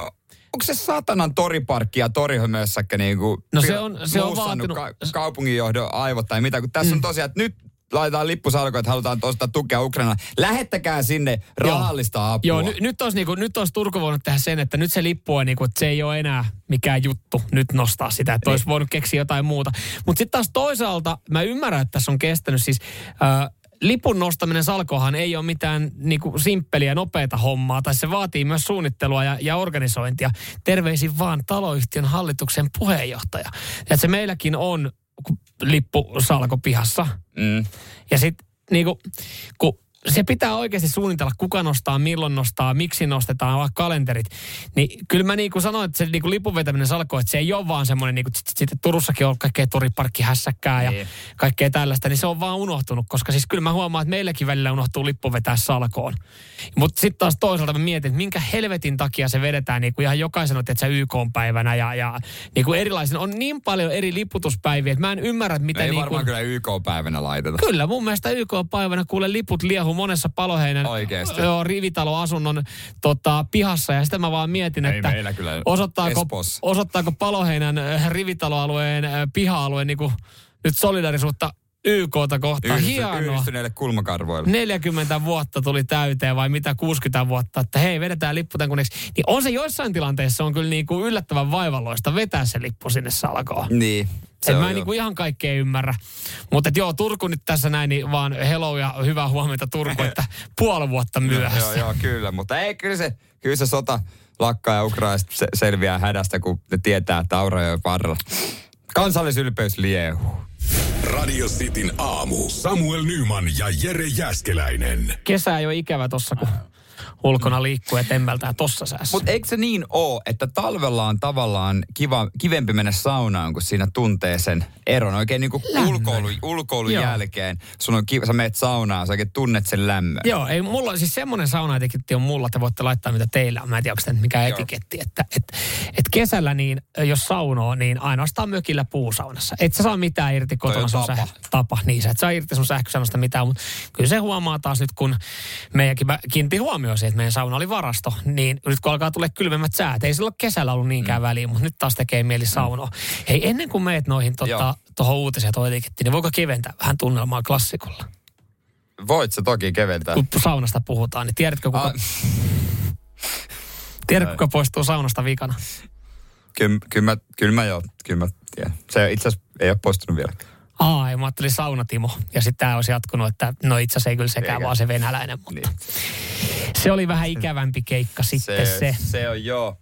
Onko se satanan toriparkki ja torihömössäkkä niinku No se on- se on vaatinut- Ka- kaupunginjohdon aivot tai mitä, kun tässä mm. on tosiaan, että nyt laitetaan lippusalko, että halutaan ostaa tukea Ukrainalle. Lähettäkää sinne rahallista apua. Joo, ny, nyt olisi, niinku, nyt olisi Turku voinut tehdä sen, että nyt se lippu on niinku, että se ei ole enää mikään juttu nyt nostaa sitä, että olisi voinut keksiä jotain muuta. Mutta sitten taas toisaalta mä ymmärrän, että tässä on kestänyt siis... Äh, lipun nostaminen salkohan ei ole mitään niinku simppeliä, nopeata hommaa, tai se vaatii myös suunnittelua ja, ja organisointia. Terveisin vaan taloyhtiön hallituksen puheenjohtaja. Ja se meilläkin on lippusalko pihassa. Mm. Ja sitten niinku, kun se pitää oikeasti suunnitella, kuka nostaa, milloin nostaa, miksi nostetaan, vaikka kalenterit. Niin kyllä mä niin kuin sanoin, että se niin kuin lipun vetäminen salkoo, että se ei ole vaan semmoinen, niin kuin sitten Turussakin on kaikkea toriparkki hässäkkää ja Niin. kaikkea tällaista, niin se on vaan unohtunut, koska siis kyllä mä huomaan, että meilläkin välillä unohtuu lippu vetää salkoon. Mutta sitten taas toisaalta mä mietin, että minkä helvetin takia se vedetään niin kuin ihan jokaisen että YK-päivänä ja, ja niin kuin erilaisen, on niin paljon eri liputuspäiviä, että mä en ymmärrä, mitä Ei niin varmaan kuin, kyllä YK-päivänä laiteta. Kyllä, mun mielestä YK-päivänä kuule liput liehu monessa paloheinän Oikeesti? joo, rivitaloasunnon tota, pihassa. Ja sitä mä vaan mietin, Ei että osoittaako, Espoossa. osoittaako paloheinän rivitaloalueen piha-alueen niin kuin, nyt solidarisuutta YKta kohtaan. Yhdisty- Hienoa. Yhdistyneille kulmakarvoille. 40 vuotta tuli täyteen vai mitä 60 vuotta, että hei vedetään lippu tämän kunneksi. Niin on se joissain tilanteissa on kyllä niin kuin yllättävän vaivalloista vetää se lippu sinne salkoon. Niin. Se mä en niinku ihan kaikkea ymmärrä. Mutta joo, Turku nyt tässä näin, niin vaan hello ja hyvää huomenta Turku, että (laughs) puoli vuotta myöhässä. Joo, joo, kyllä. Mutta ei, kyllä se, kyllä se sota lakkaa ja Ukrainasta se, selviää hädästä, kun ne tietää, että Aurajoen varrella. Kansallisylpeys liehuu. Radio Cityn aamu. Samuel Nyman ja Jere Jäskeläinen. Kesä ei ole ikävä tossa, kun ulkona liikkuu ja temmältää tossa säässä. Mutta eikö se niin oo, että talvella on tavallaan kiva, kivempi mennä saunaan, kun siinä tuntee sen eron. Oikein niin kuin ulkoilun, ulkoilun Joo. jälkeen. Sun on kiva, sä meet saunaan, sä oikein tunnet sen lämmön. Joo, ei mulla, siis semmoinen saunaetiketti on mulla, että voitte laittaa mitä teillä on. Mä en tiedä, onko tämä mikään etiketti. Että et, et kesällä niin, jos saunoo, niin ainoastaan mökillä puusaunassa. Et sä saa mitään irti kotona on sun tapa. säh- tapa. Niin, sä et saa irti sun sähkösaunasta mitään, mutta kyllä se huomaa taas nyt, kun meidänkin mä kiinnitin huomioon siihen, että meidän sauna oli varasto, niin nyt kun alkaa tulla kylmemmät säät, ei silloin kesällä ollut niinkään väliä, mutta nyt taas tekee mieli saunoa. Hei, ennen kuin meet noihin Joo. tota, tuohon uutiseen tuohon etikettiin, niin voiko keventää vähän tunnelmaa klassikolla? Voit sä toki keventää. kun saunasta puhutaan, niin tiedätkö kuka, Ah. (laughs) tiedätkö, kuka poistuu saunasta vikana? Kyllä, kyllä, mä, kyllä mä joo, kyllä mä tiedän. Se itse asiassa ei ole poistunut vielä. Aa, ja mä ajattelin saunatimo. Ja sitten tämä olisi jatkunut, että no itse asiassa ei kyllä sekään, Eikä. vaan se venäläinen. Mutta niin. se oli vähän ikävämpi keikka sitten se. se. se on joo.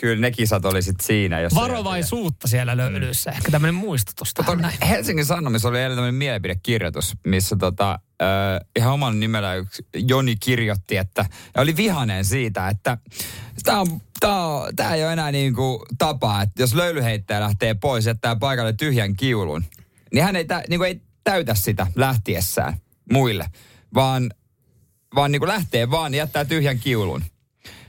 Kyllä ne kisat oli sit siinä. Jos Varovaisuutta siellä löydyissä. Ehkä tämmöinen muistutus tähän näin. Helsingin Sanomissa oli eilen tämmöinen mielipidekirjoitus, missä tota, äh, ihan oman nimellä yksi Joni kirjoitti, että ja oli vihainen siitä, että tämä on tää ei ole enää niinku tapa, että jos löylyheittäjä lähtee pois, jättää paikalle tyhjän kiulun, niin hän ei, tä, niinku ei täytä sitä lähtiessään muille, vaan, vaan niinku lähtee vaan ja jättää tyhjän kiulun.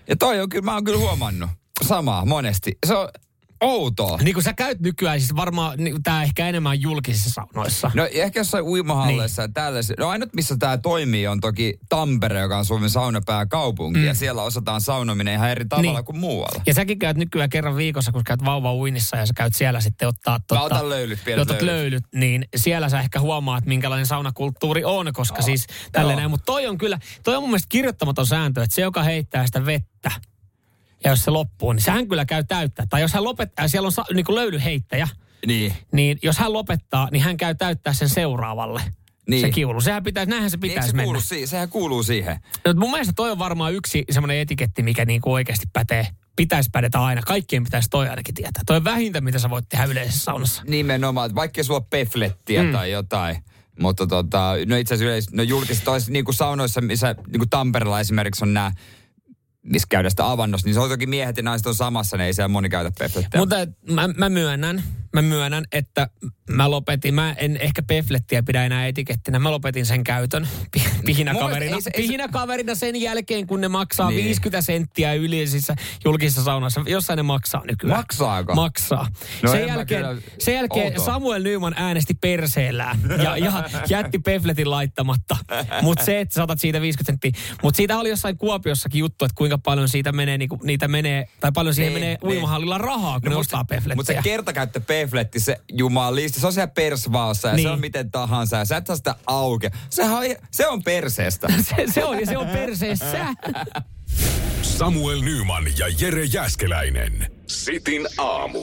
Ja toi on kyllä, mä oon kyllä huomannut samaa monesti. Se on outoa. Niin kun sä käyt nykyään, siis varmaan niin, tämä ehkä enemmän julkisissa saunoissa. No ehkä jossain uimahalleissa niin. ja tällaisessa. No ainut missä tämä toimii on toki Tampere, joka on Suomen saunapääkaupunki. Mm. Ja siellä osataan saunominen ihan eri tavalla niin. kuin muualla. Ja säkin käyt nykyään kerran viikossa, kun käyt vauva uinnissa ja sä käyt siellä sitten ottaa... Totta, otan löylyt, pienet löylyt. löylyt. niin siellä sä ehkä huomaat, minkälainen saunakulttuuri on, koska oh, siis tälleen näin. Mutta toi on kyllä, toi on mun mielestä kirjoittamaton sääntö, että se, joka heittää sitä vettä, ja jos se loppuu, niin sehän kyllä käy täyttää. Tai jos hän lopettaa, siellä on niin kuin löylyheittäjä, Niin. niin jos hän lopettaa, niin hän käy täyttää sen seuraavalle. Niin. Se kiulu. Sehän pitäisi, näinhän se Niin, pitäisi se mennä. si- sehän kuuluu siihen. No, mun mielestä toi on varmaan yksi semmoinen etiketti, mikä niinku oikeasti pätee. Pitäisi pädetä aina. Kaikkien pitäisi toi ainakin tietää. Toi on vähintä, mitä sä voit tehdä yleisessä saunassa. Nimenomaan, vaikka sulla ole peflettiä mm. tai jotain. Mutta tota, no itse asiassa yleis, no julkiset niin kuin saunoissa, missä niin kuin Tampereella esimerkiksi on nämä, missä käydään sitä avannossa, niin se on toki miehet ja naiset on samassa, niin ei siellä moni käytä peflettiä. Mutta mä, mä, myönnän, mä myönnän, että mä lopetin, mä en ehkä peflettiä pidä enää etikettinä, mä lopetin sen käytön pi- pihinäkaverina. Ei se- ei se- Pihinäkaverina sen jälkeen, kun ne maksaa Niin. niin. 50 senttiä yleisissä julkisissa saunoissa. Jossain ne maksaa nykyään. Maksaako? Maksaa. No sen, jälkeen, kyllä- sen jälkeen outoa. Samuel Nyman äänesti perseellään ja, ja jätti pefletin laittamatta. Mutta se, että sä otat siitä 50 senttiä. Mutta siitä oli jossain Kuopiossakin juttu, että kuinka paljon siitä menee, niinku, niitä menee, tai paljon siihen Niin, menee niin. uimahallilla rahaa, kun no, ne ostaa peflettiä. Mutta se kertakäyttö pefletti, se jumalisti, se on siellä persvaassa ja niin. se Niin. on miten tahansa ja sä et saa sitä auki. Sehän on, se on perseestä. (laughs) se, se on, ja se on perseessä. (laughs) Samuel Nyman ja Jere Jäskeläinen. Sitin aamu.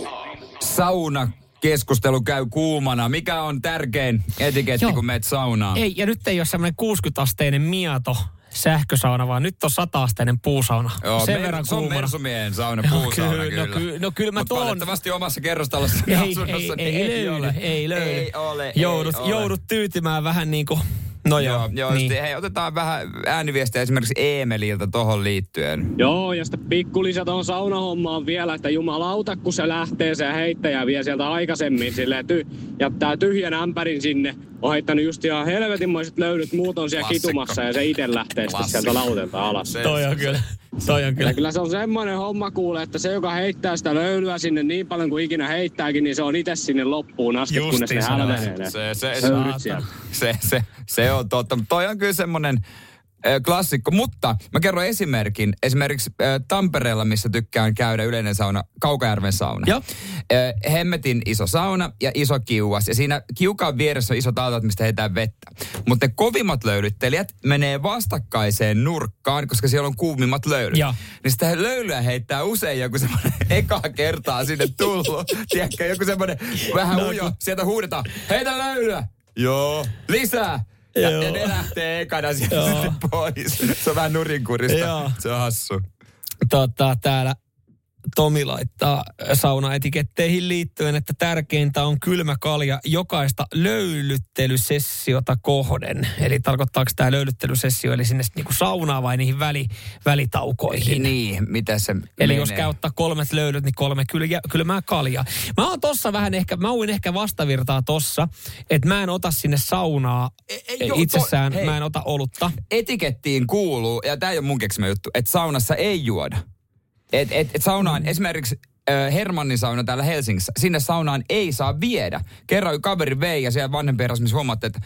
Sauna keskustelu käy kuumana. Mikä on tärkein etiketti, Joo. kun meet saunaan? Ei, ja nyt ei ole semmoinen 60-asteinen mieto sähkösauna, vaan nyt on 100-asteinen puusauna. Joo, Sen mer- verran se on kuumana. Mersumiehen sauna, (laughs) puusauna kyllä, kyllä. no ky- no kyllä mä Mut tuon- valitettavasti omassa kerrostalossa ei, asunnossa ei, niin ei, löydy, ole. ei löydy. Ei ole, joudut, ei ole. joudut tyytymään vähän niin kuin, no joo, Joo, joo niin. hei, otetaan vähän ääniviestiä esimerkiksi Eemeliltä tohon liittyen. Joo, ja sitten pikkulisä tuohon saunahommaan vielä, että jumalauta, kun se lähtee se heittäjä vie sieltä aikaisemmin silleen, ty- jättää tyhjän ämpärin sinne. On heittänyt just ihan helvetinmoiset löydyt, muut on siellä Klassikko. kitumassa ja se itse lähtee sitten sieltä lautelta alas. Toi on kyllä, toi on kyllä. Ja kyllä se on semmoinen homma kuule, että se joka heittää sitä löylyä sinne niin paljon kuin ikinä heittääkin, niin se on itse sinne loppuun asti, kunnes ne Justiinsa näin. hälvenee ne Se, se, sieltä. se, se, se on totta. Mutta toi on kyllä semmoinen klassikko. Mutta mä kerron esimerkin. Esimerkiksi Tampereella, missä tykkään käydä yleinen sauna, Kaukajärven sauna. Joo. Hemmetin iso sauna ja iso kiuas. Ja siinä kiukaan vieressä on isot autot, mistä heitään vettä. Mutta ne kovimmat löylyttelijät menee vastakkaiseen nurkkaan, koska siellä on kuumimmat löylyt. Joo. Niin sitä löylyä heittää usein joku semmoinen (laughs) eka kertaa sinne tullut. (laughs) Tiedätkö, joku semmoinen vähän No, ujo. Sieltä huudetaan, heitä löylyä! Joo. Lisää! Ja, ja ne lähtee ekana sieltä pois. Se on vähän nurinkurista. Joo. Se on hassu. Tota, täällä Tomi laittaa saunaetiketteihin liittyen, että tärkeintä on kylmä kalja jokaista löylyttelysessiota kohden. Eli tarkoittaako tämä löylyttelysessio, eli sinne niinku saunaa vai niihin väli, välitaukoihin? Niin, mitä se Eli menee? jos käy ottaa kolmet löylyt, niin kolme kylmää, kylmää kaljaa. Mä oon tossa vähän ehkä, mä uin ehkä vastavirtaa tossa, että mä en ota sinne saunaa joo, to- itsessään, hei. mä en ota olutta. etikettiin kuuluu, ja tämä ei ole mun keksimä juttu, että saunassa ei juoda. Et, et, et saunaan, mm. esimerkiksi Hermannin sauna täällä Helsingissä, sinne saunaan ei saa viedä. Kerran kaveri vei ja siellä vanhempi missä huomaatte, että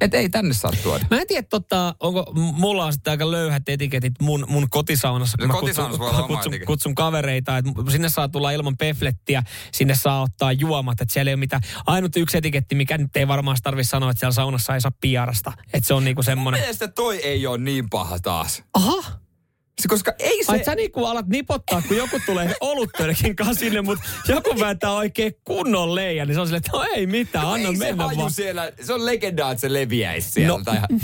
et ei tänne saa tuoda. Mä en tiedä, tota, onko mulla on sitten aika löyhät etiketit mun, mun kotisaunassa, kun mä kotisaunassa kutsun, voi olla oma kutsun, kutsun, kavereita, että sinne saa tulla ilman peflettiä, sinne saa ottaa juomat, että siellä ei ole mitään. Ainut yksi etiketti, mikä nyt ei varmaan tarvi sanoa, että siellä saunassa ei saa piarasta. Että se on niinku semmoinen... Mielestäni toi ei ole niin paha taas. Aha! Se, koska ei se... Ai sä niinku alat nipottaa, kun joku tulee (laughs) oluttölkin kanssa sinne, mutta joku vääntää oikein kunnon leijan, niin se on silleen, että no ei mitään, anna ei mennä se vaan. siellä, se on legendaa, että se leviäisi sieltä. No.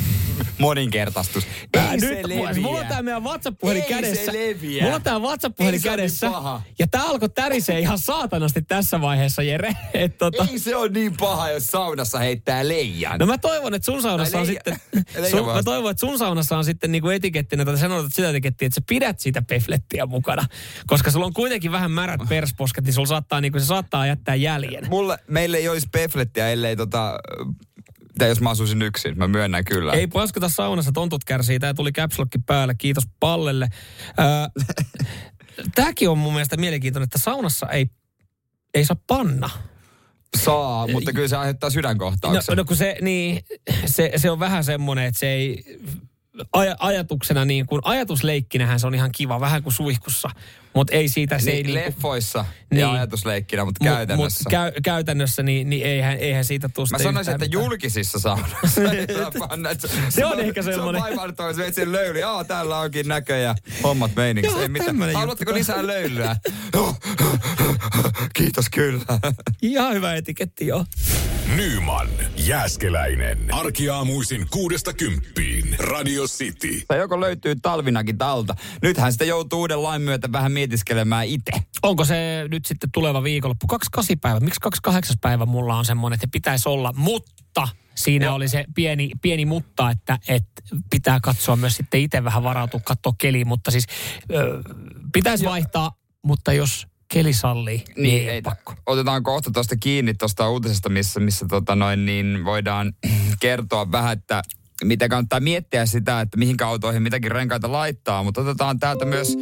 moninkertaistus. Mä Ei se nyt, leviä. Mulla on tää meidän WhatsApp-puhelin Ei kädessä. se leviä. Mulla on tää WhatsApp-puhelin niin kädessä. paha. Ja tää alkoi tärisee ihan saatanasti tässä vaiheessa, Jere. (laughs) Et tota, Ei se ole niin paha, jos saunassa heittää leijan. No mä toivon, että sun saunassa on leija- sitten, leija sun, mä toivon, että sun saunassa on sitten niinku etikettinä, tai sä sitä etikettiä, että sä pidät siitä peflettiä mukana. Koska sulla on kuitenkin vähän märät (laughs) persposket, niin sulla saattaa, niinku, se saattaa jättää jäljen. Mulle, meille ei olisi peflettiä, ellei tota... Tai jos mä asuisin yksin, mä myönnän kyllä. Ei paskata saunassa, tontut kärsii. Tää tuli caps lock päälle, kiitos Pallelle. Öö, (laughs) Tääkin on mun mielestä mielenkiintoinen, että saunassa ei, ei saa panna. Saa, mutta kyllä se aiheuttaa No, sydänkohtauksen. no kun se, niin, se, se on vähän semmoinen, että se ei aj- ajatuksena niin kuin, ajatusleikkinähän se on ihan kiva, vähän kuin suihkussa. Mutta ei siitä, se ei niin, niin kuin, leffoissa Niin. ja ajatusleikkinä, mutta mut- käytännössä. Mut, käy, käytännössä niin, niin eihän, eihän siitä tule Mä sanoisin, että mitään. julkisissa saunoissa (laughs) ei panna. että Se on ehkä semmoinen. Se on vaivan toisen veitsin löyly. Aa, täällä onkin näkö ja hommat meininki. Joo, Ei mitään. Haluatteko juttu. lisää löylyä? (laughs) Kiitos kyllä. Ihan hyvä etiketti, joo. Nyman, Jääskeläinen. Arkiaamuisin kuudesta kymppiin. Radio City. Joko löytyy talvinakin talta. Nythän sitä joutuu uuden lain myötä vähän mietiskelemään itse. Onko se nyt sitten tuleva viikonloppu? 28 päivä. Miksi 28 päivä mulla on semmoinen, että pitäisi olla, mutta siinä oli se pieni, pieni mutta, että, että pitää katsoa myös sitten itse vähän varautua, katsoa keliin, mutta siis ö, pitäisi vaihtaa, mutta jos keli sallii, niin, niin ei, pakko. otetaan kohta tuosta kiinni tuosta uutisesta, missä, missä tota noin, niin voidaan (clears throat) kertoa vähän, että mitä kannattaa miettiä sitä, että mihinkä autoihin mitäkin renkaita laittaa. Mutta otetaan täältä myös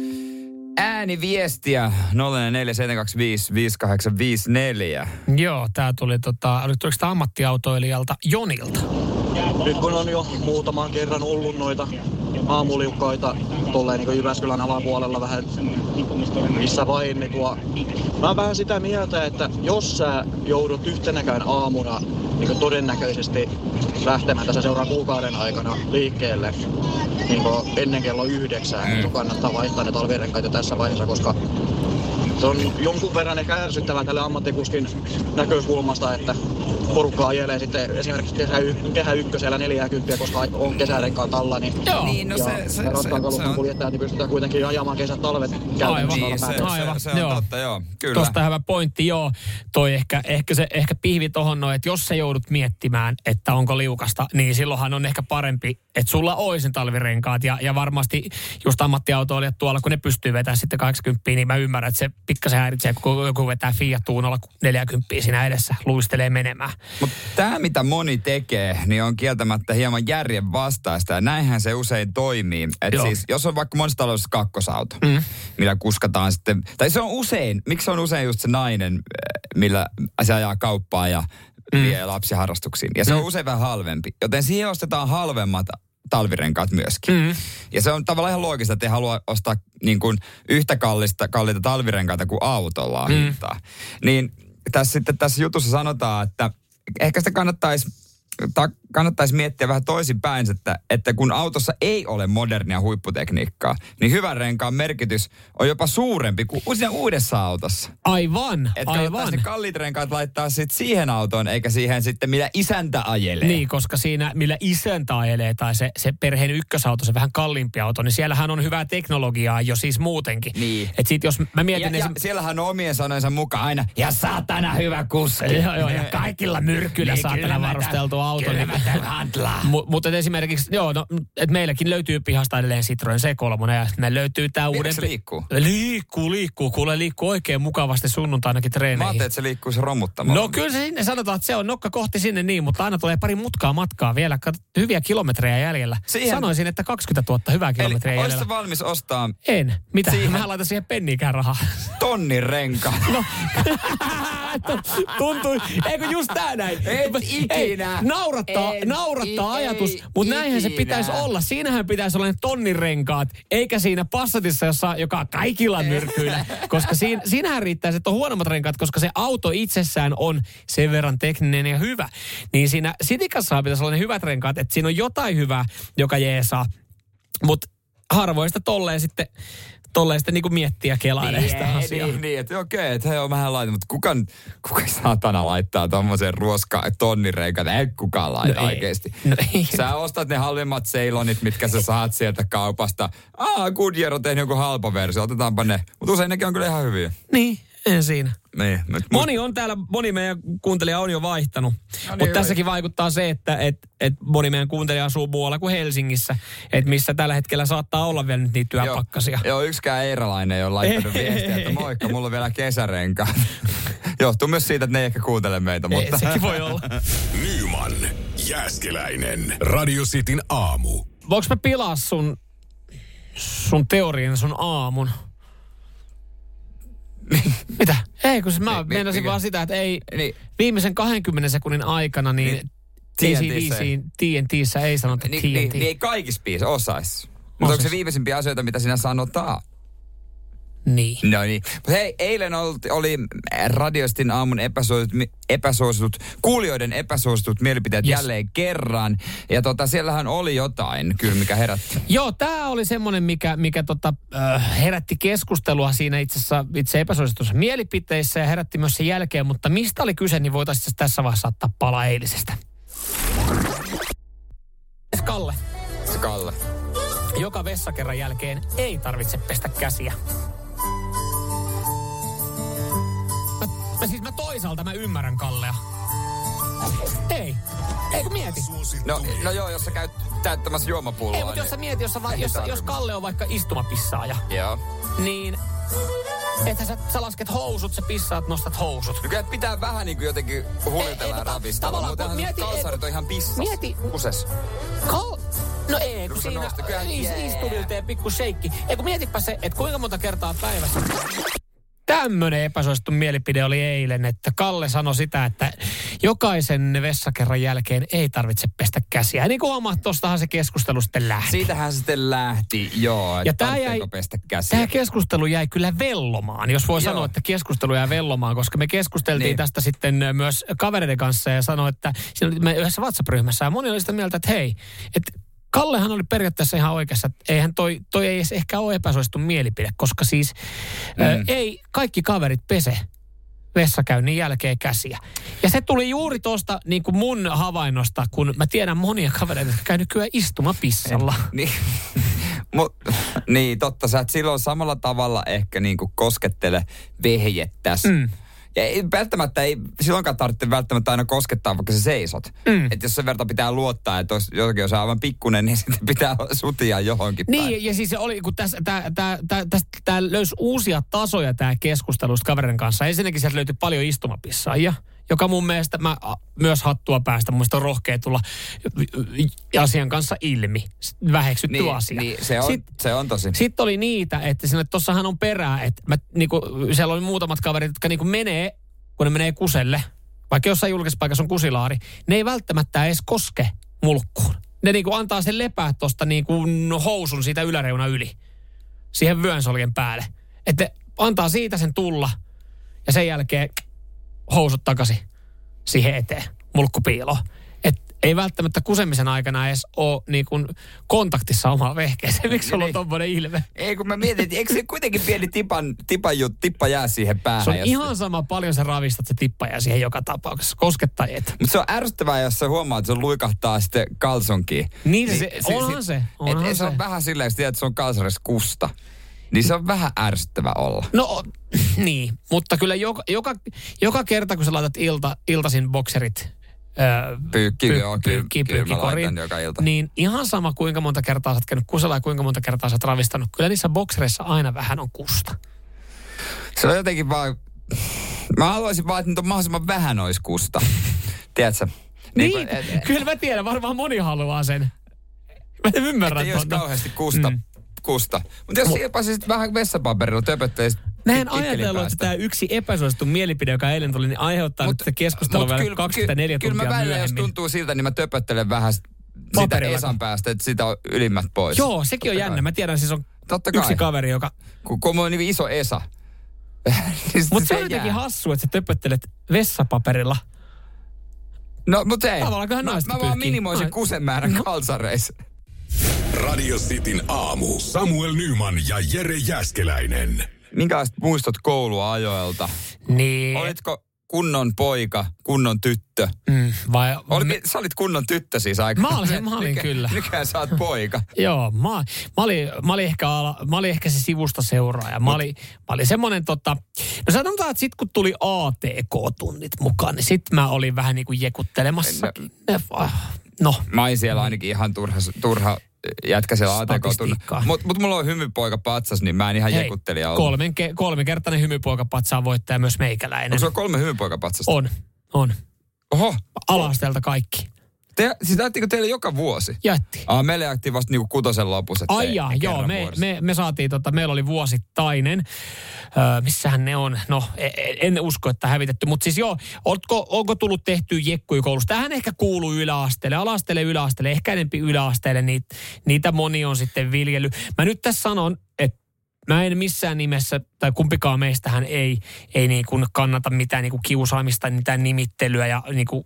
ääniviestiä 0472555854. Joo, tämä tuli tota, tuliko tämä ammattiautoilijalta Jonilta? Nyt kun on jo muutaman kerran ollut noita aamuliukkaita tolleen niin Jyväskylän alapuolella vähän missä vain, niin tuo, mä oon vähän sitä mieltä, että jos sä joudut yhtenäkään aamuna niin todennäköisesti lähtemään tässä seuraavan kuukauden aikana liikkeelle niin ennen kello yhdeksää, niin sun kannattaa vaihtaa ne talvirenkaat jo tässä vaiheessa, koska se on jonkun verran ehkä ärsyttävää tälle ammattikuskin näkökulmasta, että porukka ajelee sitten esimerkiksi kesä, kehä ykkösellä 40, koska on kesärenkaan alla, niin, Joo. Niin, no ja se- se- raskaan se- kaluston se on- kuljettajat niin pystytään kuitenkin ajamaan kesät talvet käytännössä Niin, se, Aivan, se, se on joo. totta, joo. Kyllä. Tuosta hyvä pointti, joo. Toi ehkä, ehkä, se, ehkä pihvi tohon noin, että jos sä joudut miettimään, että onko liukasta, niin silloinhan on ehkä parempi, että sulla olisi ne talvirenkaat. Ja, ja varmasti just ammattiautoilijat tuolla, kun ne pystyy vetämään sitten 80, niin mä ymmärrän, että se pikkasen häiritsee, kun joku vetää Fiat Unolla 40 siinä edessä, luistelee menemään. Mutta tämä, mitä moni tekee, niin on kieltämättä hieman järjen vastaista. Ja näinhän se usein toimii. Et Joo. siis, jos on vaikka monessa taloudessa kakkosauto, Mm. millä kuskataan sitten... Tai se on usein, miksi se on usein just se nainen, eh, millä se ajaa kauppaa ja Mm. vie lapsiharrastuksiin. Ja se on usein vähän halvempi. Joten siihen ostetaan halvemmat talvirenkaat myöskin. Mm. Ja se on tavallaan ihan loogista, että ei halua ostaa niin kuin yhtä kallista, kalliita talvirenkaita kuin autolla on Mm. hintaa. Niin tässä sitten tässä jutussa sanotaan, että ehkä sitä kannattaisi ta- kannattaisi miettiä vähän toisinpäin, että, että kun autossa ei ole modernia huipputekniikkaa, niin hyvän renkaan merkitys on jopa suurempi kuin siinä uudessa autossa. Aivan, Että aivan. kannattaisi ne kalliit renkaat laittaa sit siihen autoon, eikä siihen sitten, millä isäntä ajelee. Niin, koska siinä, millä isäntä ajelee tai se, se perheen ykkösauto, se vähän kalliimpi auto, niin siellähän on hyvää teknologiaa jo siis muutenkin. Niin. Et sit jos mä mietin... Ja, ja esim- siellähän on omien sanojensa mukaan aina, ja saatana hyvä kuski. Joo, joo, ja kaikilla myrkyillä Niin, saatana varusteltu auto. kyllä niin- mä. Mu- Mutta et esimerkiksi, joo, no, et meilläkin löytyy pihasta edelleen Citroen C3, ja sitten meillä löytyy tämä uuden... se liikkuu? Liikkuu, liikkuu. Kuule, liikkuu oikein mukavasti sunnuntainakin Mä treeneihin. ajattelin, että se liikkuu se romuttamalla. No kyllä se sinne sanotaan, että se on nokka kohti sinne niin, mutta aina tulee pari mutkaa matkaa vielä. Hyviä kilometrejä jäljellä. Siihen- Sanoisin, että 20 000 hyvää Eli kilometriä olisitko jäljellä. valmis ostaa En. Mitä? Siihen- Mä en laita siihen penniikään rahaa. (laughs) tonnin renka? (laughs) No, (laughs) tuntui, eikö just tää näin? Et ikinä. Ei, naurattaa, En naurattaa i- ajatus, ei mutta näinhän se pitäisi olla. Siinähän pitäisi olla ne tonnirenkaat, eikä siinä Passatissa, jossa, joka on kaikilla myrkyillä. (laughs) Koska siinä, siinähän riittää, että on huonommat renkaat, koska se auto itsessään on sen verran tekninen ja hyvä. Niin siinä Citicassa pitäisi olla ne hyvät renkaat, että siinä on jotain hyvää, joka jeesaa. Mutta harvoista tolleen sitten, tolleen sitten niinku miettiä kelailee Niin, sitä asiaa. niin, niin, että okei, että hei, on vähän laitan, mutta kuka, kuka saatana laittaa tommosen ruoska tonnireikat? Ei kukaan laita No oikeesti. No ei. Sä ostat ne halvimmat seilonit, mitkä sä saat sieltä kaupasta. Aa, Goodyear on tehnyt joku halpa versio, otetaanpa ne. Mutta usein nekin on kyllä ihan hyviä. Niin, en siinä. Niin, mut, Moni on täällä, moni meidän kuuntelija on jo vaihtanut. No niin, Mutta tässäkin vaikuttaa se, että et, et moni meidän kuuntelija asuu muualla kuin Helsingissä. Että missä tällä hetkellä saattaa olla vielä nyt niitä työpakkasia. Joo, yksikään eiralainen ei ole laittanut (laughs) Ei. viestiä, että moikka, mulla on vielä kesärenkaat. (laughs) Johtuu myös siitä, että ne ei ehkä kuuntele meitä, mutta... sekin voi olla. (laughs) Nyman, Jääskeläinen. Radio Cityn aamu. Voinko mä pilaa sun, sun teorian, sun aamun? (laughs) Mitä? Ei, kun siis mä Mi- mi- meinasin mikä? vaan sitä, että ei Niin. viimeisen 20 sekunnin aikana niin, Niin, niin TNTissä ei sanota Niin, TNT. niin, niin ei kaikissa biisissä osais. Mutta onko se viimeisimpiä asioita, mitä sinä sanotaan? Niin. No niin. Mutta hei, eilen oli, oli Radiostin aamun epäsuositut, epäsuositut, kuulijoiden epäsuositut mielipiteet Yes. jälleen kerran. Ja tota, siellähän oli jotain kyllä, mikä herätti. Joo, tämä oli semmoinen, mikä, mikä tota, äh, herätti keskustelua siinä itse asiassa itse epäsuositussa mielipiteissä ja herätti myös sen jälkeen, mutta mistä oli kyse, niin voitaisiin tässä vaiheessa ottaa pala eilisestä. Kalle, Se Kalle. joka vessakerran jälkeen ei tarvitse pestä käsiä. Mä, siis mä toisaalta mä ymmärrän Kallea. Ei. Eikö mieti? No, no joo, jos sä käyt täyttämässä juomapulloa. Ei, mutta jos sä mieti, jos, sä va- jos, jos Kalle on vaikka istumapissaaja, Joo. niin että sä, sä lasket housut, sä pissaat, nostat housut. No kyllä pitää vähän niin kuin jotenkin huljutella ja mutta ravistella. tavallaan, kun mieti- kalsarit on ihan pissas. Mieti- Kuses. Kal- no ei, kun siinä nostat, kyllä- is, jee. istuvilta ja pikku sheikki. Ei kun mietipä se, että kuinka monta kertaa päivässä tämmöinen epäsuosittu mielipide oli eilen, että Kalle sanoi sitä, että jokaisen vessakerran jälkeen ei tarvitse pestä käsiä. Ja niin kuin huomaat, tostahan se keskustelu sitten lähti. Siitähän se sitten lähti, joo, Ja tää jäi- pestä käsiä. Tämä keskustelu jäi kyllä vellomaan, jos voi Joo. sanoa, että keskustelu jäi vellomaan, koska me keskusteltiin Niin. tästä sitten myös kavereiden kanssa ja sanoi, että siinä oli me yhdessä WhatsApp-ryhmässä ja moni oli sitä mieltä, että hei, että Kallehan oli periaatteessa ihan oikeassa, että eihän toi, toi ei edes ehkä ole epäsuosittu mielipide, koska siis mm. ö, ei kaikki kaverit pese vessakäynnin jälkeen käsiä. Ja se tuli juuri tuosta niin kuin mun havainnosta, kun mä tiedän monia kavereita, jotka käy nykyään istumapissalla. (laughs) Niin, Mut, niin, totta. Sä et silloin samalla tavalla ehkä niinku koskettele vehjettäs. Mm. Ja ei, välttämättä ei silloinkaan tarvitse välttämättä aina koskettaa, vaikka sä seisot. Mm. Että jos sen verran pitää luottaa, että jos jotakin on aivan pikkunen, (laughs) niin sitten pitää sutia johonkin päin. Niin, ja siis se oli, kun tässä tää, tää, tää, tästä, tää löysi uusia tasoja tämä keskustelusta kaverin kanssa. Ensinnäkin sieltä löytyi paljon istumapissaajia, joka mun mielestä mä myös hattua päästä. Mun mielestä on rohkea tulla asian kanssa ilmi. Väheksytty niin, asia. Niin, se on, Sitten, se on tosi. sitten oli niitä, että sinne tossahan on perää, että mä, niinku, siellä oli muutamat kaverit, jotka niinku menee, kun ne menee kuselle, vaikka jossain julkisessa paikassa on kusilaari, ne ei välttämättä edes koske mulkkuun. Ne niinku antaa sen lepää tuosta niinku housun siitä yläreuna yli, siihen vyönsoljen päälle. Että antaa siitä sen tulla ja sen jälkeen housut takaisin siihen eteen, mulkku piiloon. Et ei välttämättä kusemisen aikana edes ole niin kuin kontaktissa omaa vehkeeseen. Miksi sulla on tommonen ilme? Ei kun mä mietin, että eikö se kuitenkin pieni tipan, jut, tippa jää siihen päähän. Se on jos- ihan sama paljon sä ravistat se tippa ja siihen joka tapauksessa. Koskettaa et. Mutta se on ärsyttävää, jos sä huomaat, että se luikahtaa sitten kalsonkiin. Niin, se- onhan se, onhan et, et se. se. on vähän silleen, että tiedät, että se on kalsarissa kusta. Niin se on vähän ärsyttävä olla. No (laughs) niin, mutta kyllä joka, joka, joka kerta kun sä laitat ilta, iltasin bokserit öö, Pyykki, joo, kyllä, pyykkiin, kyllä mä pyykkikoriin, laitan joka ilta. niin ihan sama kuinka monta kertaa sä oot käynyt kusella ja kuinka monta kertaa sä oot ravistanut. Kyllä niissä boksereissa aina vähän on kusta. Se on jotenkin vaan... Mä haluaisin vaan, että nyt on mahdollisimman vähän olisi kusta. (laughs) Tiedätkö? Niin, kuin, et- et- kyllä mä tiedän, varmaan moni haluaa sen. Mä ymmärrän Että ei tuota. kauheasti kusta. Mm. Kusta. Mutta jos silpaisit vähän vessapaperilla, töpöttelisit Mä en ajatellut, että tämä yksi epäsuosittu mielipide, joka eilen tuli, niin aiheuttaa nyt tätä keskustelua Mut vielä 24 kyllä, tuntia kyllä mä välillä, jos myöhemmin. tuntuu siltä, niin mä töpöttelen vähän sitä. Esan päästä, että sitä on ylimmät pois. Joo, sekin on Totta jännä. kai. Mä tiedän, siis on Totta yksi kai. kaveri, joka... Kun, kun on niin iso Esa. (laughs) niin Mutta se on jotenkin hassu, että sä töpöttelet vessapaperilla. No, mutta ei. Tavallaan Mä, mä vaan minimoisin Ai. kusenmäärän no. kalsareissa. Radio Cityn aamu. Samuel Nyman ja Jere Jäskeläinen. Minkälaiset muistot kouluajoilta? Niin. Olitko kunnon poika, kunnon tyttö? Mm, vai... Oli, me... Sä olit kunnon tyttö siis aika. Mä olin- mä olin kyllä. Nykyään sä oot poika. (laughs) Joo, mä, mä, olin, mä, olin ehkä ala, mä olin ehkä se sivusta seuraaja. Mä, olin, mä olin semmonen tota... No sanotaan, että sit kun tuli ATK-tunnit mukaan, niin sit mä olin vähän niin kuin jekuttelemassa. No. Mä olin siellä ainakin ihan turha, turha jätkä siellä atk. Mutta mut mulla on hymypoika patsas, niin mä en ihan Hei, jekuttelija ollut. kolmen, ke, kolmikertainen hymypoikapatsaa voittaja myös meikäläinen. Onko sulla kolme hymypoikapatsasta? On, on. Oho. Alasteelta kaikki. Te, siis näyttikö teille joka vuosi? Jätti. Aa, meille jätti vasta niinku kutosen lopussa. että Ai jaa, joo, me, vuodessa. me, me saatiin, tota, meillä oli vuosittainen. Öö, missähän ne on? No, e- e- en usko, että hävitetty. Mutta siis joo, onko, onko tullut tehty jekkuja koulussa? Tähän ehkä kuuluu yläasteelle, alasteelle, yläasteelle, ehkä enempi yläasteelle. Niitä, niitä moni on sitten viljellyt. Mä nyt tässä sanon, Mä en missään nimessä, tai kumpikaan meistähän ei, ei niin kuin kannata mitään niin kuin kiusaamista, mitään nimittelyä ja niin kuin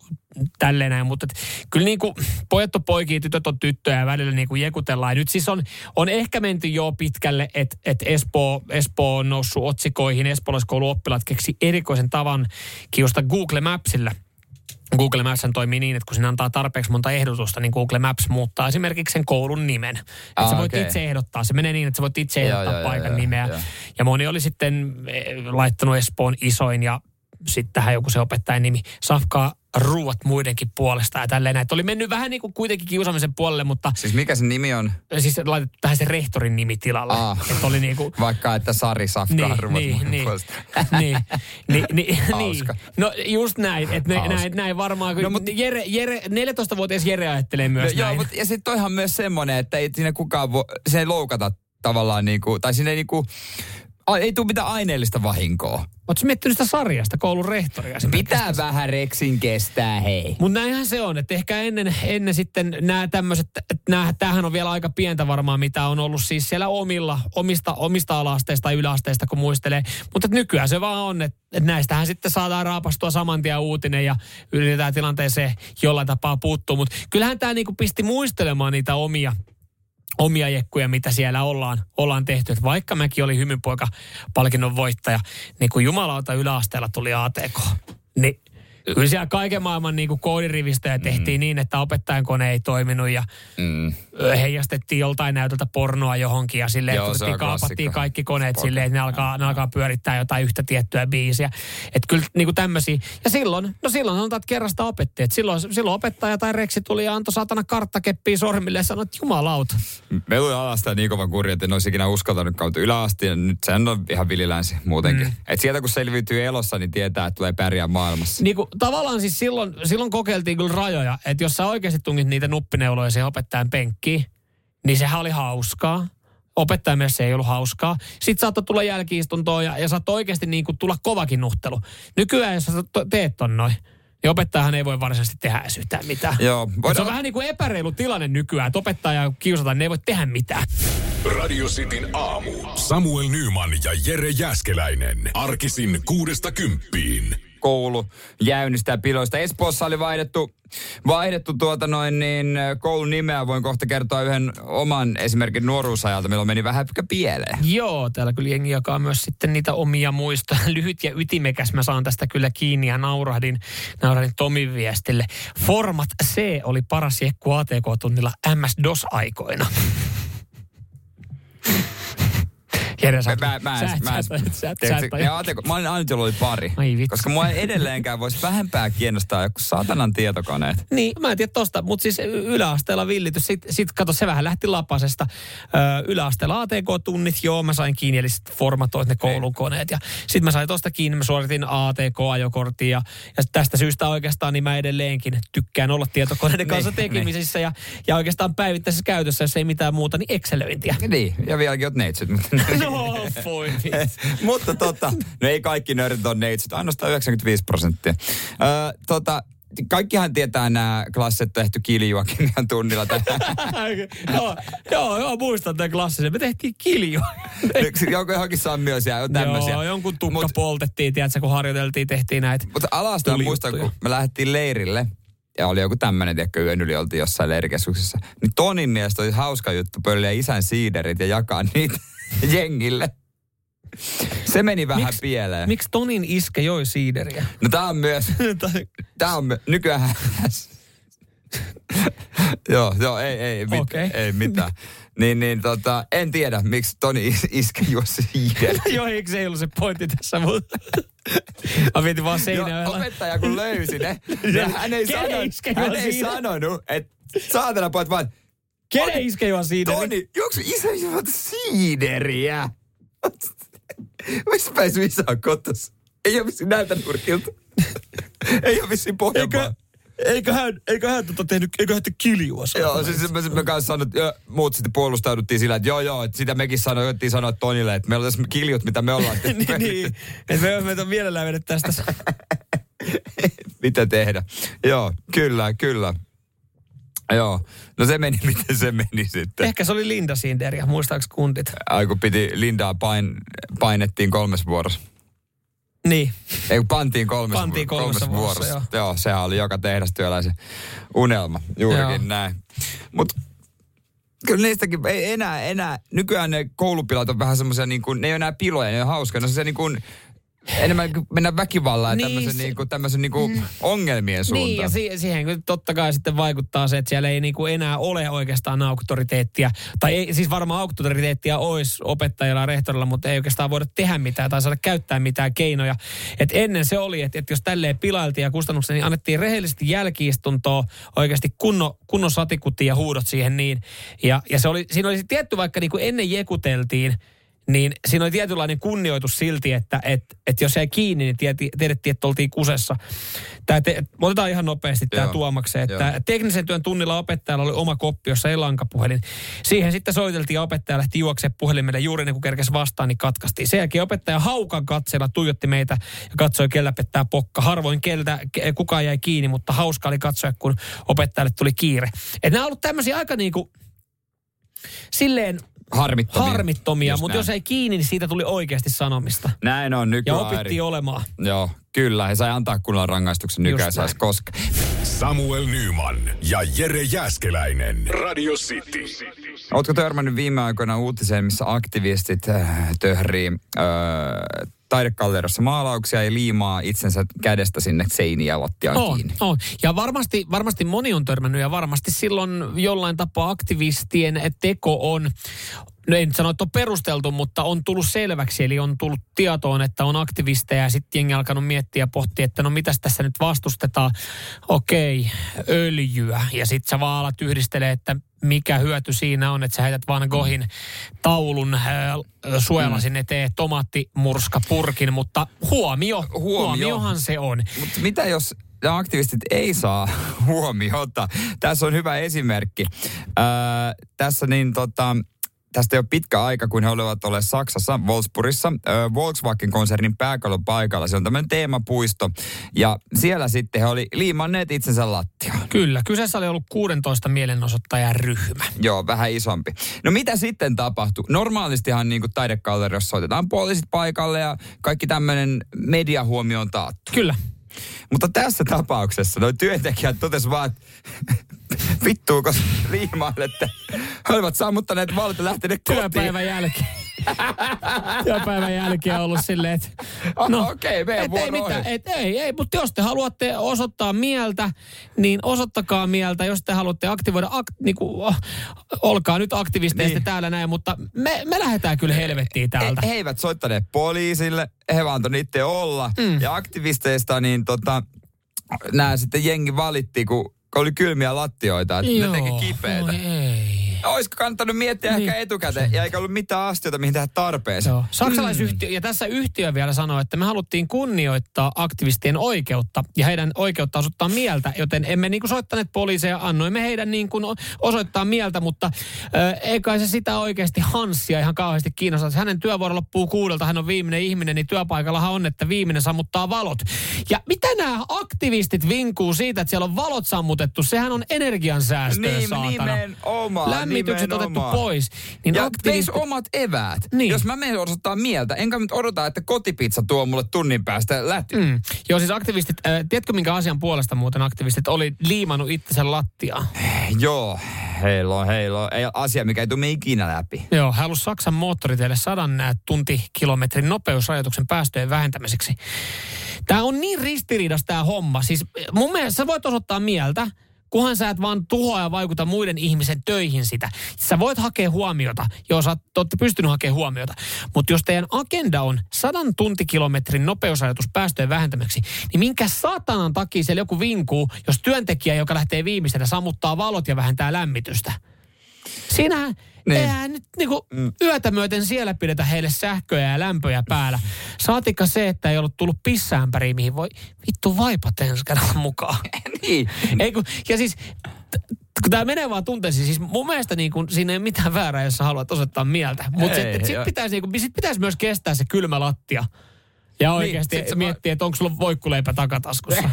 tälleen näin, mutta kyllä niin kuin pojat on poikia, tytöt on tyttöjä ja välillä niin kuin jekutellaan. Nyt siis on, on ehkä menty jo pitkälle, että et Espoo, Espoo on noussut otsikoihin, espoolaiskouluoppilaat keksi erikoisen tavan kiusta Google Mapsilla. Google Maps toimii niin, että kun sinä antaa tarpeeksi monta ehdotusta, niin Google Maps muuttaa esimerkiksi sen koulun nimen. Että Ah, sä voit okei. itse ehdottaa. Se menee niin, että sä voit itse ehdottaa joo, joo, paikan joo, nimeä. joo. Ja moni oli sitten eh, laittanut Espoon isoin ja sitten tähän joku se opettajan nimi. Safkaa ruuat muidenkin puolesta ja tälleen näin. Oli mennyt vähän niin kuin kuitenkin kiusaamisen puolelle, mutta Siis mikä se nimi on? siis laitettu tähän se rehtorin nimi tilalle. Ah. Että oli niin kuin, Vaikka että Sari Safkaa niin, ruvat niin, niin, puolesta. (laughs) niin, niin, niin, (laughs) niin. No just näin, että näin, näin varmaan, kun No, no, mut- Jere, Jere, 14-vuotias Jere ajattelee myös No, joo, näin. mutta ja sitten toihan myös semmoinen, että ei siinä kukaan voi, se ei loukata tavallaan niinku, tai siinä ei niinku, a- ei tule mitään aineellista vahinkoa. Oletko miettinyt sitä sarjasta, koulun rehtoria? Pitää vähän reksin kestää, hei. Mutta näinhän se on, että ehkä ennen, ennen sitten nämä tämmöiset, tämähän on vielä aika pientä varmaan, mitä on ollut siis siellä omilla, omista, omista ala-asteista ja yläasteista, kun muistelee. Mutta nykyään se vaan on, että, että näistähän sitten saadaan raapastua saman tien uutinen ja yritetään tilanteeseen jollain tapaa puuttua. Mutta kyllähän tämä niinku pisti muistelemaan niitä omia omia jekkuja, mitä siellä ollaan, ollaan tehty. Et vaikka mäkin olin hymypoika palkinnon voittaja, niin kun jumalauta yläasteella tuli ATK, niin kyllä siellä kaiken maailman niin kuin koodirivistöjä tehtiin niin, että opettajan kone ei toiminut ja Mm. heijastettiin joltain näytöltä pornoa johonkin ja silleen, Joo, on kaapattiin kaikki koneet Sporta. silleen, että ne alkaa, ne alkaa pyörittää jotain yhtä tiettyä biisiä. Että kyllä niin kuin tämmöisiä. Ja silloin, no silloin sanotaan, että kerrasta opetti. Että silloin, silloin opettaja tai reksi tuli ja antoi saatana karttakeppiä sormille ja sanoi, että jumalauta. Me luin alasta niin kovan kurja, että en olisi ikinä uskaltanut kautta yläasti, ja nyt sehän on ihan vililänsi muutenkin. Mm. Et sieltä kun selviytyy elossa, niin tietää, että tulee pärjää maailmassa. Niin kuin, tavallaan siis silloin, silloin kokeiltiin kyllä rajoja, että jos sä oikeasti tungit niitä nuppineuloja siihen opettajan penkkiin, niin sehän oli hauskaa. Opettajan mielestä se ei ollut hauskaa. Sitten saattoi tulla jälkiistuntoa ja, ja saattoi oikeasti niin kuin tulla kovakin nuhtelu. Nykyään, jos sä teet ton noin, niin opettajahan ei voi varsinaisesti tehdä edes yhtään mitään. Joo, Voidaan... Se on vähän niin kuin epäreilu tilanne nykyään, että opettaja kiusataan, ne ei voi tehdä mitään. Radio Cityn aamu. Samuel Nyman ja Jere Jäskeläinen. Arkisin kuudesta kymppiin. Koulu jäynnistä ja piloista. Espoossa oli vaihdettu, vaihdettu tuota noin niin koulun nimeä. Voin kohta kertoa yhden oman esimerkin nuoruusajalta, milloin meni vähän pieleen. Joo, täällä kyllä jengi jakaa myös sitten niitä omia muista. (laughs) Lyhyt ja ytimekäs mä saan tästä kyllä kiinni ja naurahdin, naurahdin Tomin viestille. Format C oli paras jekku ATK-tunnilla MS-DOS-aikoina. (laughs) Jere, sä, Mä, mä, sä, mä, sä, mä, sä, olin ainut, jolla oli pari. Ai vitsi. Koska mua ei edelleenkään voisi vähempää kiinnostaa joku saatanan tietokoneet. Niin, mä en tiedä tosta, mutta siis yläasteella villitys. Sitten sit, kato, se vähän lähti lapasesta. Ö, yläasteella ATK-tunnit, joo, mä sain kiinni, eli sit formatoit ne koulukoneet. Ja sitten mä sain tosta kiinni, mä suoritin ATK-ajokortin. Ja, ja tästä syystä oikeastaan niin mä edelleenkin tykkään olla tietokoneiden kanssa Niin, tekemisissä. Ja, ja oikeastaan päivittäisessä käytössä, jos ei mitään muuta, niin Excelöintiä. Niin, ja vieläkin oot neitsyt. (laughs) No, voi (laughs) Mutta tota, no ei kaikki nörtit on neitsyt, ainoastaan 95 prosenttia. Öö, tota, kaikkihan tietää nämä klassit tehty kiljua kemian tunnilla. (laughs) joo, joo, joo, muistan tämän klassisen. Me tehtiin kiljua. (laughs) Joku johonkin sammioisia tämmöisiä. Joo, jonkun tukka Mut, poltettiin, tiedätkö, kun harjoiteltiin, tehtiin näitä. Mutta ala muistan, kun me lähdettiin leirille, ja oli joku tämmöinen, tiedätkö, yön yli oltiin jossain leirikeskuksessa. Niin Tonin mielestä oli hauska juttu pölliä isän siiderit ja jakaa niitä jengille. Se meni vähän Miks- pieleen. Miksi Tonin iske joi siideriä? No tää on myös, tää on my, nykyään joo, joo, ei, ei, mit, Okei. ei mitään. Niin, niin tota, en tiedä, miksi Toni is- iske juo siideriä. (laughs) Joo, eikö se ei ollut se pointti tässä, mutta... Mä vietin vaan seinään. Joo, opettaja kun löysi ne, niin hän ei, Kenen sano, iske hän ei sanonut, että saatana pojat vaan, Kenen iske juo siideriä? Toni, juoksu isä juot siideriä? (laughs) Missä päin sun isä on kotos? Ei ole vissiin näiltä nurkilta. (laughs) ei ole vissiin Pohjanmaa. Eikö hän, eikö hän tota tehnyt, eikö hän kiljua? Joo, siis me, me kanssa sanot, ja muut sitten puolustauduttiin sillä, että joo joo, että sitä mekin sanoittiin sanoa Tonille, että meillä on tässä kiljut, mitä me ollaan (laughs) tehty. niin, niin. Et me, me on mielellään vedet tästä. mitä tehdä. Joo, kyllä, kyllä. Joo, no se meni, (laughs) miten se meni sitten. Ehkä se oli Linda Sinderiä, muistaaks kuntit? Ai kun piti Lindaa pain, painettiin kolmes vuorossa. Niin. Ei pantiin kolmes, Pantiin kolmessa vuorossa, joo. joo. sehän oli joka tehdastyöläisen unelma, juurikin Joo. näin. Mutta kyllä niistäkin ei enää, enää, nykyään ne koulupilat on vähän semmoisia niin kuin, ne ei ole enää piloja, ne on hauskoja, ne on se niin kuin, enemmän mennä väkivallaan Niin, tämmöisen, se- niin kuin, tämmöisen niin kuin ongelmien suuntaan. Niin, ja si- siihen totta kai sitten vaikuttaa se, että siellä ei niinku enää ole oikeastaan auktoriteettia. Tai ei, siis varmaan auktoriteettia olisi opettajalla ja rehtorilla, mutta ei oikeastaan voida tehdä mitään tai saada käyttää mitään keinoja. Et ennen se oli, että, että jos tälleen pilailtiin ja kustannuksia, niin annettiin rehellisesti jälkiistuntoa, oikeasti kunno, kunnon satikutti ja huudot siihen niin. Ja, ja se oli, siinä oli tietty, vaikka niinku ennen jekuteltiin, niin siinä oli tietynlainen kunnioitus silti, että et, et jos jäi kiinni, niin tieti, tiedettiin, että oltiin kusessa. Tää te, otetaan ihan nopeasti tämä. Tuomakseen, että Joo. teknisen työn tunnilla opettajalla oli oma koppi, jossa ei lankapuhelin. Siihen sitten soiteltiin ja opettaja lähti juoksemaan puhelimelle juuri ennen kuin kerkesi vastaan, niin katkaistiin. Sen jälkeen opettaja haukan katseella tuijotti meitä ja katsoi, kellä pettää pokka. Harvoin keltä ke- kukaan jäi kiinni, mutta hauska oli katsoa, kun opettajalle tuli kiire. Et nämä on ollut tämmöisiä aika niinku, silleen Harmittomia. harmittomia, mutta näin. jos ei kiinni, niin siitä tuli oikeasti sanomista. Näin on Ja nykyään. opittiin eri. olemaan. Joo, kyllä. He sai antaa kunnolla rangaistuksen nykyään saisi koska. Samuel Nyman ja Jere Jäskeläinen. Radio City. Oletko törmännyt viime aikoina uutiseen, missä aktivistit äh, töhrii äh, taidekallerossa maalauksia ja liimaa itsensä kädestä sinne seiniä ja lattiaan On, kiinni? on. Ja varmasti, varmasti moni on törmännyt ja varmasti silloin jollain tapaa aktivistien teko on, no en sano, että on perusteltu, mutta on tullut selväksi. Eli on tullut tietoon, että on aktivisteja ja sitten jengi alkanut miettiä ja pohtia, että no mitäs tässä nyt vastustetaan. Okei, öljyä. Ja sitten sä vaan alat yhdistelee, että mikä hyöty siinä on, että sä heität Van Goghin taulun äh, suojalasin eteen tomaattimurskapurkin, mutta huomio, Huomio. huomiohan se on. Mutta mitä jos nämä aktivistit ei saa (laughs) huomiota? Tässä on hyvä esimerkki. Ää, tässä niin tota, tästä jo pitkä aika, kun he olivat olleet Saksassa, Wolfsburgissa, Volkswagen-konsernin pääkallon paikalla. Se on tämmöinen teemapuisto. Ja siellä sitten he oli liimanneet itsensä lattiaan. Kyllä, kyseessä oli ollut 16 mielenosoittajan ryhmä. Joo, vähän isompi. No mitä sitten tapahtui? Normaalistihan niin kuin taidekalleriassa soitetaan poliisit paikalle ja kaikki tämmöinen mediahuomio on taattu. Kyllä. Mutta tässä tapauksessa nuo työntekijät totesivat vaan, että (laughs) vittuuko liimailette. He olivat sammuttaneet valot ja lähteneet kotiin. Työpäivän jälkeen. Työpäivän jälkeen ollut silleen, että... No, Okei, okay, et ei, mitään, et ei, ei, mutta jos te haluatte osoittaa mieltä, niin osoittakaa mieltä. Jos te haluatte aktivoida, ak, niin kuin, olkaa nyt aktivisteista niin. täällä näin, mutta me, me lähdetään kyllä helvettiin täältä. He, he eivät soittaneet poliisille, he vaan niitä olla. Mm. Ja aktivisteista, niin tota, nämä sitten jengi valitti, kun oli kylmiä lattioita, että Joo, ne teki kipeätä. ei. Olisiko kannattanut miettiä niin. ehkä etukäteen, ja eikä ollut mitään astiota, mihin tehdä tarpeeseen. Joo. Saksalaisyhtiö, mm. ja tässä yhtiö vielä sanoi, että me haluttiin kunnioittaa aktivistien oikeutta ja heidän oikeutta osoittaa mieltä, joten emme niin kuin soittaneet poliiseja, annoimme heidän niin kuin osoittaa mieltä, mutta äh, ei kai se sitä oikeasti Hanssia ihan kauheasti kiinnostaa. Että hänen työvuoro loppuu kuudelta, hän on viimeinen ihminen, niin työpaikallahan on, että viimeinen sammuttaa valot. Ja mitä nämä aktivistit vinkuu siitä, että siellä on valot sammutettu? Sehän on energiansäästöä, niin, saatana. Nimenomaan lämmitykset otettu pois. Niin ja aktivistit... omat eväät. Niin. Jos mä menen osoittaa mieltä, enkä nyt odota, että kotipizza tuo mulle tunnin päästä läty. Mm. Joo, siis aktivistit, äh, tiedätkö minkä asian puolesta muuten aktivistit oli liimannut itsensä lattiaan? Joo, heilo, heilo. Ei asia, mikä ei tule ikinä läpi. Joo, hän halusi Saksan moottoriteille sadan tuntikilometrin nopeusrajoituksen päästöjen vähentämiseksi. Tämä on niin ristiriidas tämä homma. Siis mun mielestä sä voit osoittaa mieltä, kunhan sä et vaan tuhoa ja vaikuta muiden ihmisen töihin sitä. Sä voit hakea huomiota, jos sä olette pystynyt hakemaan huomiota. Mutta jos teidän agenda on sadan tuntikilometrin nopeusajatus päästöjen vähentämiseksi, niin minkä satanan takia siellä joku vinkuu, jos työntekijä, joka lähtee viimeisenä, sammuttaa valot ja vähentää lämmitystä? Siinähän, niin. Eihän nyt niinku mm. yötä myöten siellä pidetä heille sähköjä ja lämpöjä päällä. Saatikka se, että ei ollut tullut pissäänpäriin, mihin voi vittu vaipat ensi mukaan. (laughs) niin. Ei kun, ja siis kun tämä menee vaan tunteisiin, siis mun mielestä niin kun, siinä ei ole mitään väärää, jos sä haluat osoittaa mieltä. Mutta sitten sit pitäisi, niin sit pitäisi myös kestää se kylmä lattia. Ja oikeasti niin, miettiä, että onko sulla voikkuleipä takataskussa. (laughs)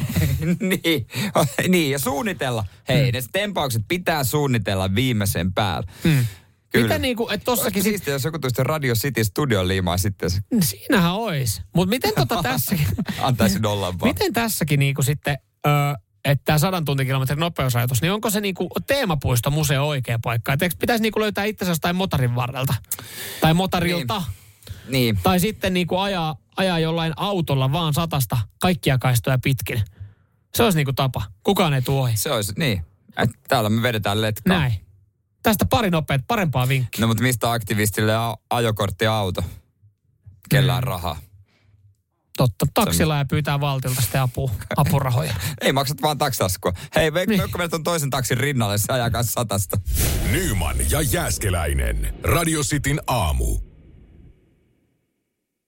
niin, (laughs) niin, ja suunnitella. Hei, mm. ne tempaukset pitää suunnitella viimeisen päällä. Mm. Kyllä. Miten niinku, että tossakin... Sit... Siistiä, jos joku tuosta Radio City Studion liimaa sitten. Se... Siinähän ois. Mutta miten tota (laughs) tässäkin... Antaisin olla vaan. Miten tässäkin niinku sitten... Öö, että tämä sadan tuntikilometrin nopeusajatus, niin onko se niinku teemapuisto museo oikea paikka? Että pitäisi niinku löytää itsensä jostain motarin varrelta? Tai motarilta? Niin. niin. Tai sitten niinku ajaa, ajaa jollain autolla vaan satasta kaikkia kaistoja pitkin. Se olisi niinku tapa. Kukaan ei tuo Se olisi, niin. Et täällä me vedetään letkaa. Näin. Tästä pari nopeat, parempaa vinkkiä. No mutta mistä aktivistille a- ajokortti auto? Kellään mm. rahaa. Totta, taksilla ja pyytää valtiolta sitten apu, (laughs) apurahoja. Ei maksat vaan taksitaskua. Hei, veikko niin. menet on toisen taksin rinnalle, se ajaa kanssa satasta. Nyman ja Jääskeläinen. Radio Cityn aamu.